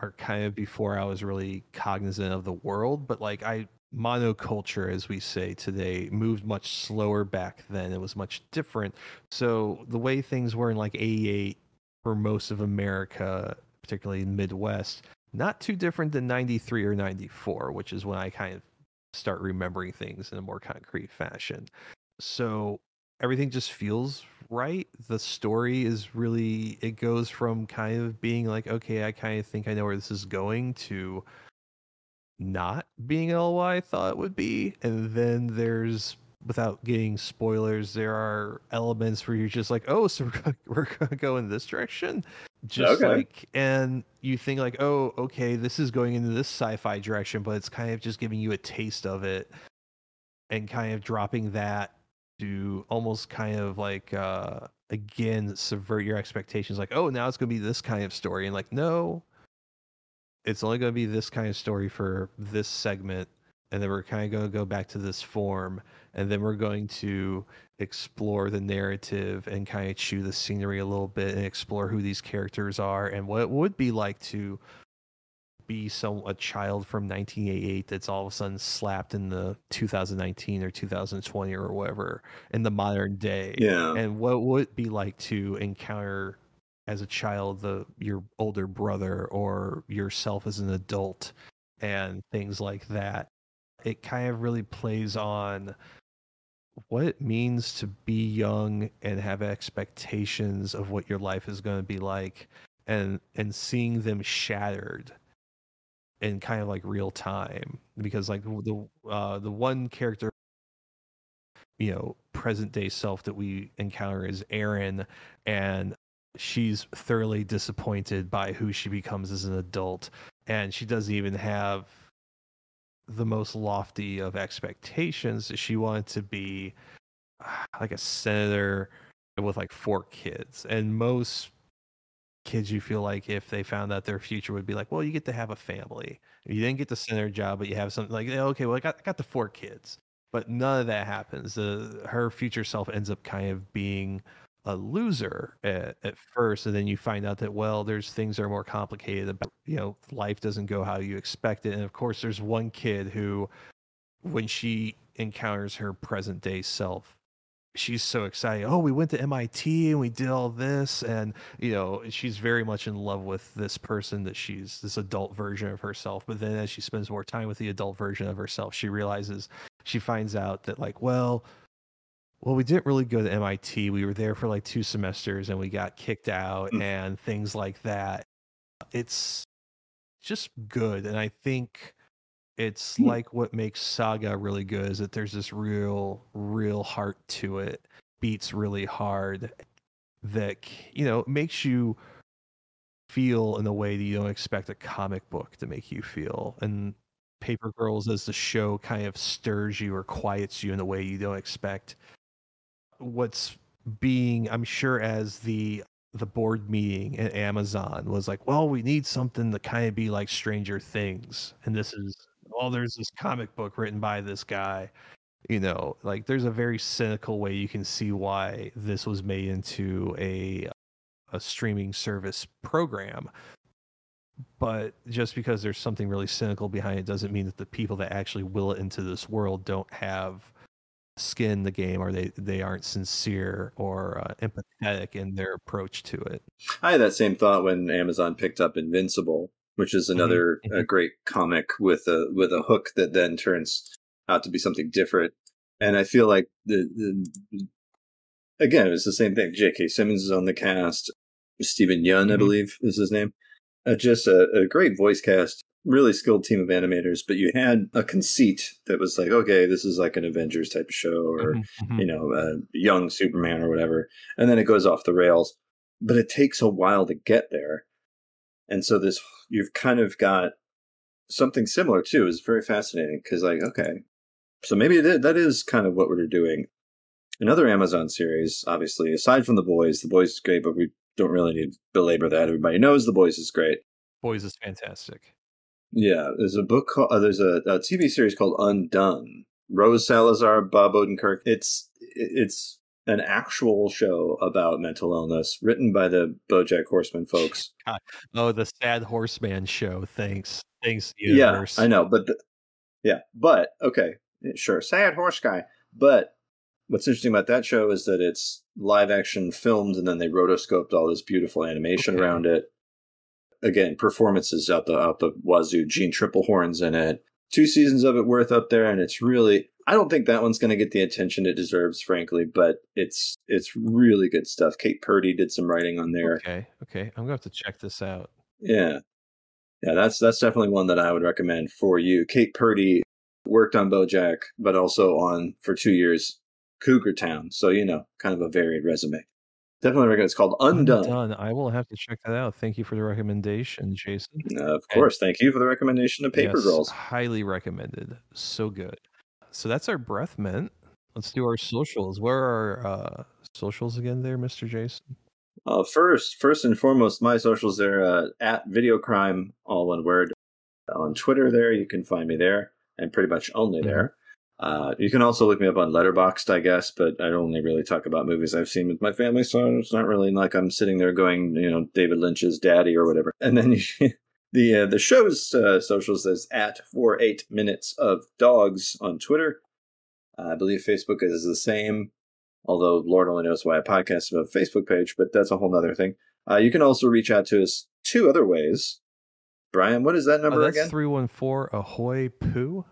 are kind of before i was really cognizant of the world but like i monoculture as we say today moved much slower back then. It was much different. So the way things were in like 88 for most of america particularly in midwest not too different than 93 or 94 which is when i kind of start remembering things in a more concrete fashion. So everything just feels right. The story is really it goes from kind of being like, okay, I kind of think I know where this is going to not being all what I thought it would be. And then there's without getting spoilers, there are elements where you're just like, oh, so we're gonna, we're gonna go in this direction, just Okay. like, and you think like, oh, okay, this is going into this sci-fi direction, but it's kind of just giving you a taste of it, and kind of dropping that to almost kind of like uh again subvert your expectations like oh now it's going to be this kind of story and like no. It's only going to be this kind of story for this segment and then we're kind of going to go back to this form and then we're going to explore the narrative and kind of chew the scenery a little bit and explore who these characters are and what it would be like to be some a child from 1988 that's all of a sudden slapped in the 2019 or 2020 or whatever in the modern day. Yeah. and what would it be like to encounter as a child the your older brother or yourself as an adult and things like that? It kind of really plays on what it means to be young and have expectations of what your life is going to be like and and seeing them shattered in kind of like real time because like the uh the one character you know present day self that we encounter is Erin and she's thoroughly disappointed by who she becomes as an adult and she doesn't even have the most lofty of expectations. She wanted to be like a senator with like four kids and most kids you feel like if they found out their future would be like well you get to have a family. You didn't get the senator job but you have something like okay well i got, I got the four kids. But none of that happens. Uh, her future self ends up kind of being a loser at, at first and then you find out that well there's things that are more complicated about you know life doesn't go how you expect it and of course there's one kid who when she encounters her present day self she's so excited oh we went to mit and we did all this. And you know she's very much in love with this person that she's this adult version of herself. But then as she spends more time with the adult version of herself she realizes she finds out that like well well we didn't really go to mit we were there for like two semesters and we got kicked out Mm. and things like that. It's just good. And i think it's Hmm. like what makes saga really good is that there's this real real heart to it beats really hard that you know makes you feel in a way that you don't expect a comic book to make you feel and paper girls as the show kind of stirs you or quiets you in a way you don't expect what's being i'm sure as the the board meeting at amazon was like well we need something to kind of be like stranger things and this is well there's this comic book written by this guy you know like there's a very cynical way you can see why this was made into a a streaming service program. But just because there's something really cynical behind it doesn't mean that the people that actually will it into this world don't have skin in the game or they they aren't sincere or uh, empathetic in their approach to it. I had that same thought when Amazon picked up Invincible, which is another mhm. uh, great comic with a with a hook that then turns out to be something different. And I feel like the, the again, it's the same thing. J.K. Simmons is on the cast. Steven Yeun, I Mhm. believe, is his name. Uh, just a, a great voice cast, really skilled team of animators. But you had a conceit that was like, okay, this is like an Avengers type of show, or Mhm, mhm. you know, uh, young Superman or whatever, and then it goes off the rails. But it takes a while to get there, and so this you've kind of got something similar too. Is very fascinating because, like, okay, so maybe that that is kind of what we're doing. Another Amazon series, obviously, aside from the boys, the boys is great, but we don't really need to belabor that. Everybody knows the boys is great. boys is fantastic Yeah, there's a book called uh, there's a, a TV series called Undone. Rosa Salazar, Bob Odenkirk. It's it's an actual show about mental illness, written by the BoJack Horseman folks. oh the sad horseman show thanks thanks yeah, I know, but the, yeah, but okay, sure, sad horse guy. But what's interesting about that show is that it's live action filmed, and then they rotoscoped all this beautiful animation Okay. around it. Again, performances out the out the wazoo. Jeanne Tripplehorn's in it. Two seasons of it worth up there, and it's really. I don't think that one's going to get the attention it deserves, frankly, but it's it's really good stuff. Kate Purdy did some writing on there. Okay, okay, I'm gonna have to check this out. Yeah, yeah, that's that's definitely one that I would recommend for you. Kate Purdy worked on BoJack, but also on for two years Cougar Town, so you know, kind of a varied resume. Definitely recommend. It's called Undone. Undone. I will have to check that out. Thank you for the recommendation, Jason. Uh, of course, thank you for the recommendation of Paper Yes, Girls. highly recommended. So good. So that's our breath mint. Let's do our socials. Where are our uh, socials again, there, Mister Jason? Uh, first, first and foremost, my socials there uh, at Video Crime, all one word. On Twitter, there you can find me there, and pretty much only Mhm. there. Uh, you can also look me up on Letterboxd, I guess, but I only really talk about movies I've seen with my family, so it's not really like I'm sitting there going, you know, David Lynch's daddy or whatever. And then you, the uh, the show's uh, socials is at for eight minutes of dogs on Twitter. I believe Facebook is the same although Lord only knows why a podcast about a Facebook page, but that's a whole nother thing. Uh, you can also reach out to us two other ways. Brian, what is that Oh, number that's again? three one four ahoy poo.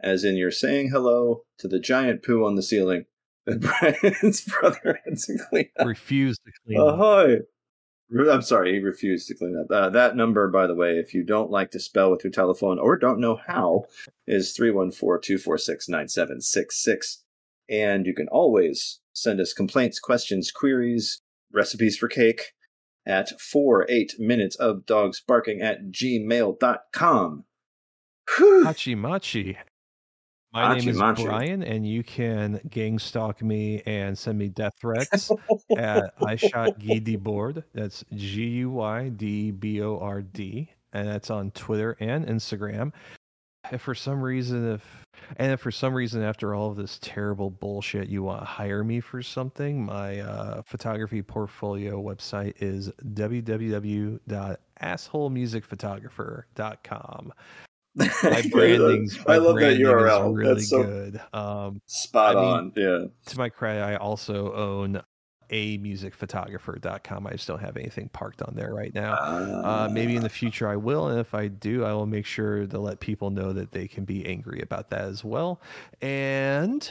As in, you're saying hello to the giant poo on the ceiling that Brian's brother had to clean up. Refuse to clean. up. Ahoy! I'm sorry, he refused to clean up. Uh, that number, by the way, if you don't like to spell with your telephone or don't know how, is 314 246 9766. And you can always send us complaints, questions, queries, recipes for cake at 4 8 minutes of dogs barking at gmail.com. Whew. Machi. My name is Machi. Brian, and you can gang stalk me and send me death threats at I shot Board. That's G U Y D B O R D, and that's on Twitter and Instagram. If for some reason, if and if for some reason after all of this terrible bullshit, you want to hire me for something, my uh, photography portfolio website is www.assholemusicphotographer.com. My branding's my I love that branding is URL. Really That's so good. Um, spot I mean- on. Yeah. to my credit, I also own a musicphotographer.com. I just don't have anything parked on there right now. Uh, maybe in the future I will, and if I do, I will make sure to let people know that they can be angry about that as well. And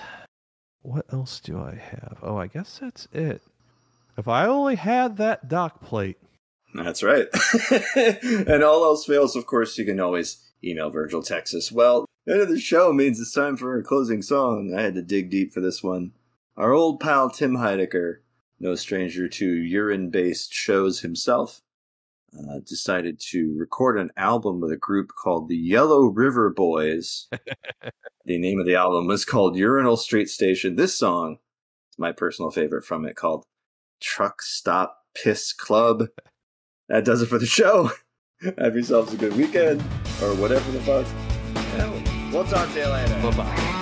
what else do I have? Oh, I guess that's it. If I only had that dock plate, That's right. and all else fails, of course, you can always email Virgil Texas. Well, the end of the show means it's time for our closing song. I had to dig deep for this one. Our old pal Tim Heidecker, no stranger to urine based shows himself, uh, decided to record an album with a group called the Yellow River Boys. the name of the album was called Urinal Street Station. This song is my personal favorite from it called Truck Stop Piss Club. That does it for the show. Have yourselves a good weekend or whatever the fuck. We'll talk to you later. bye bye.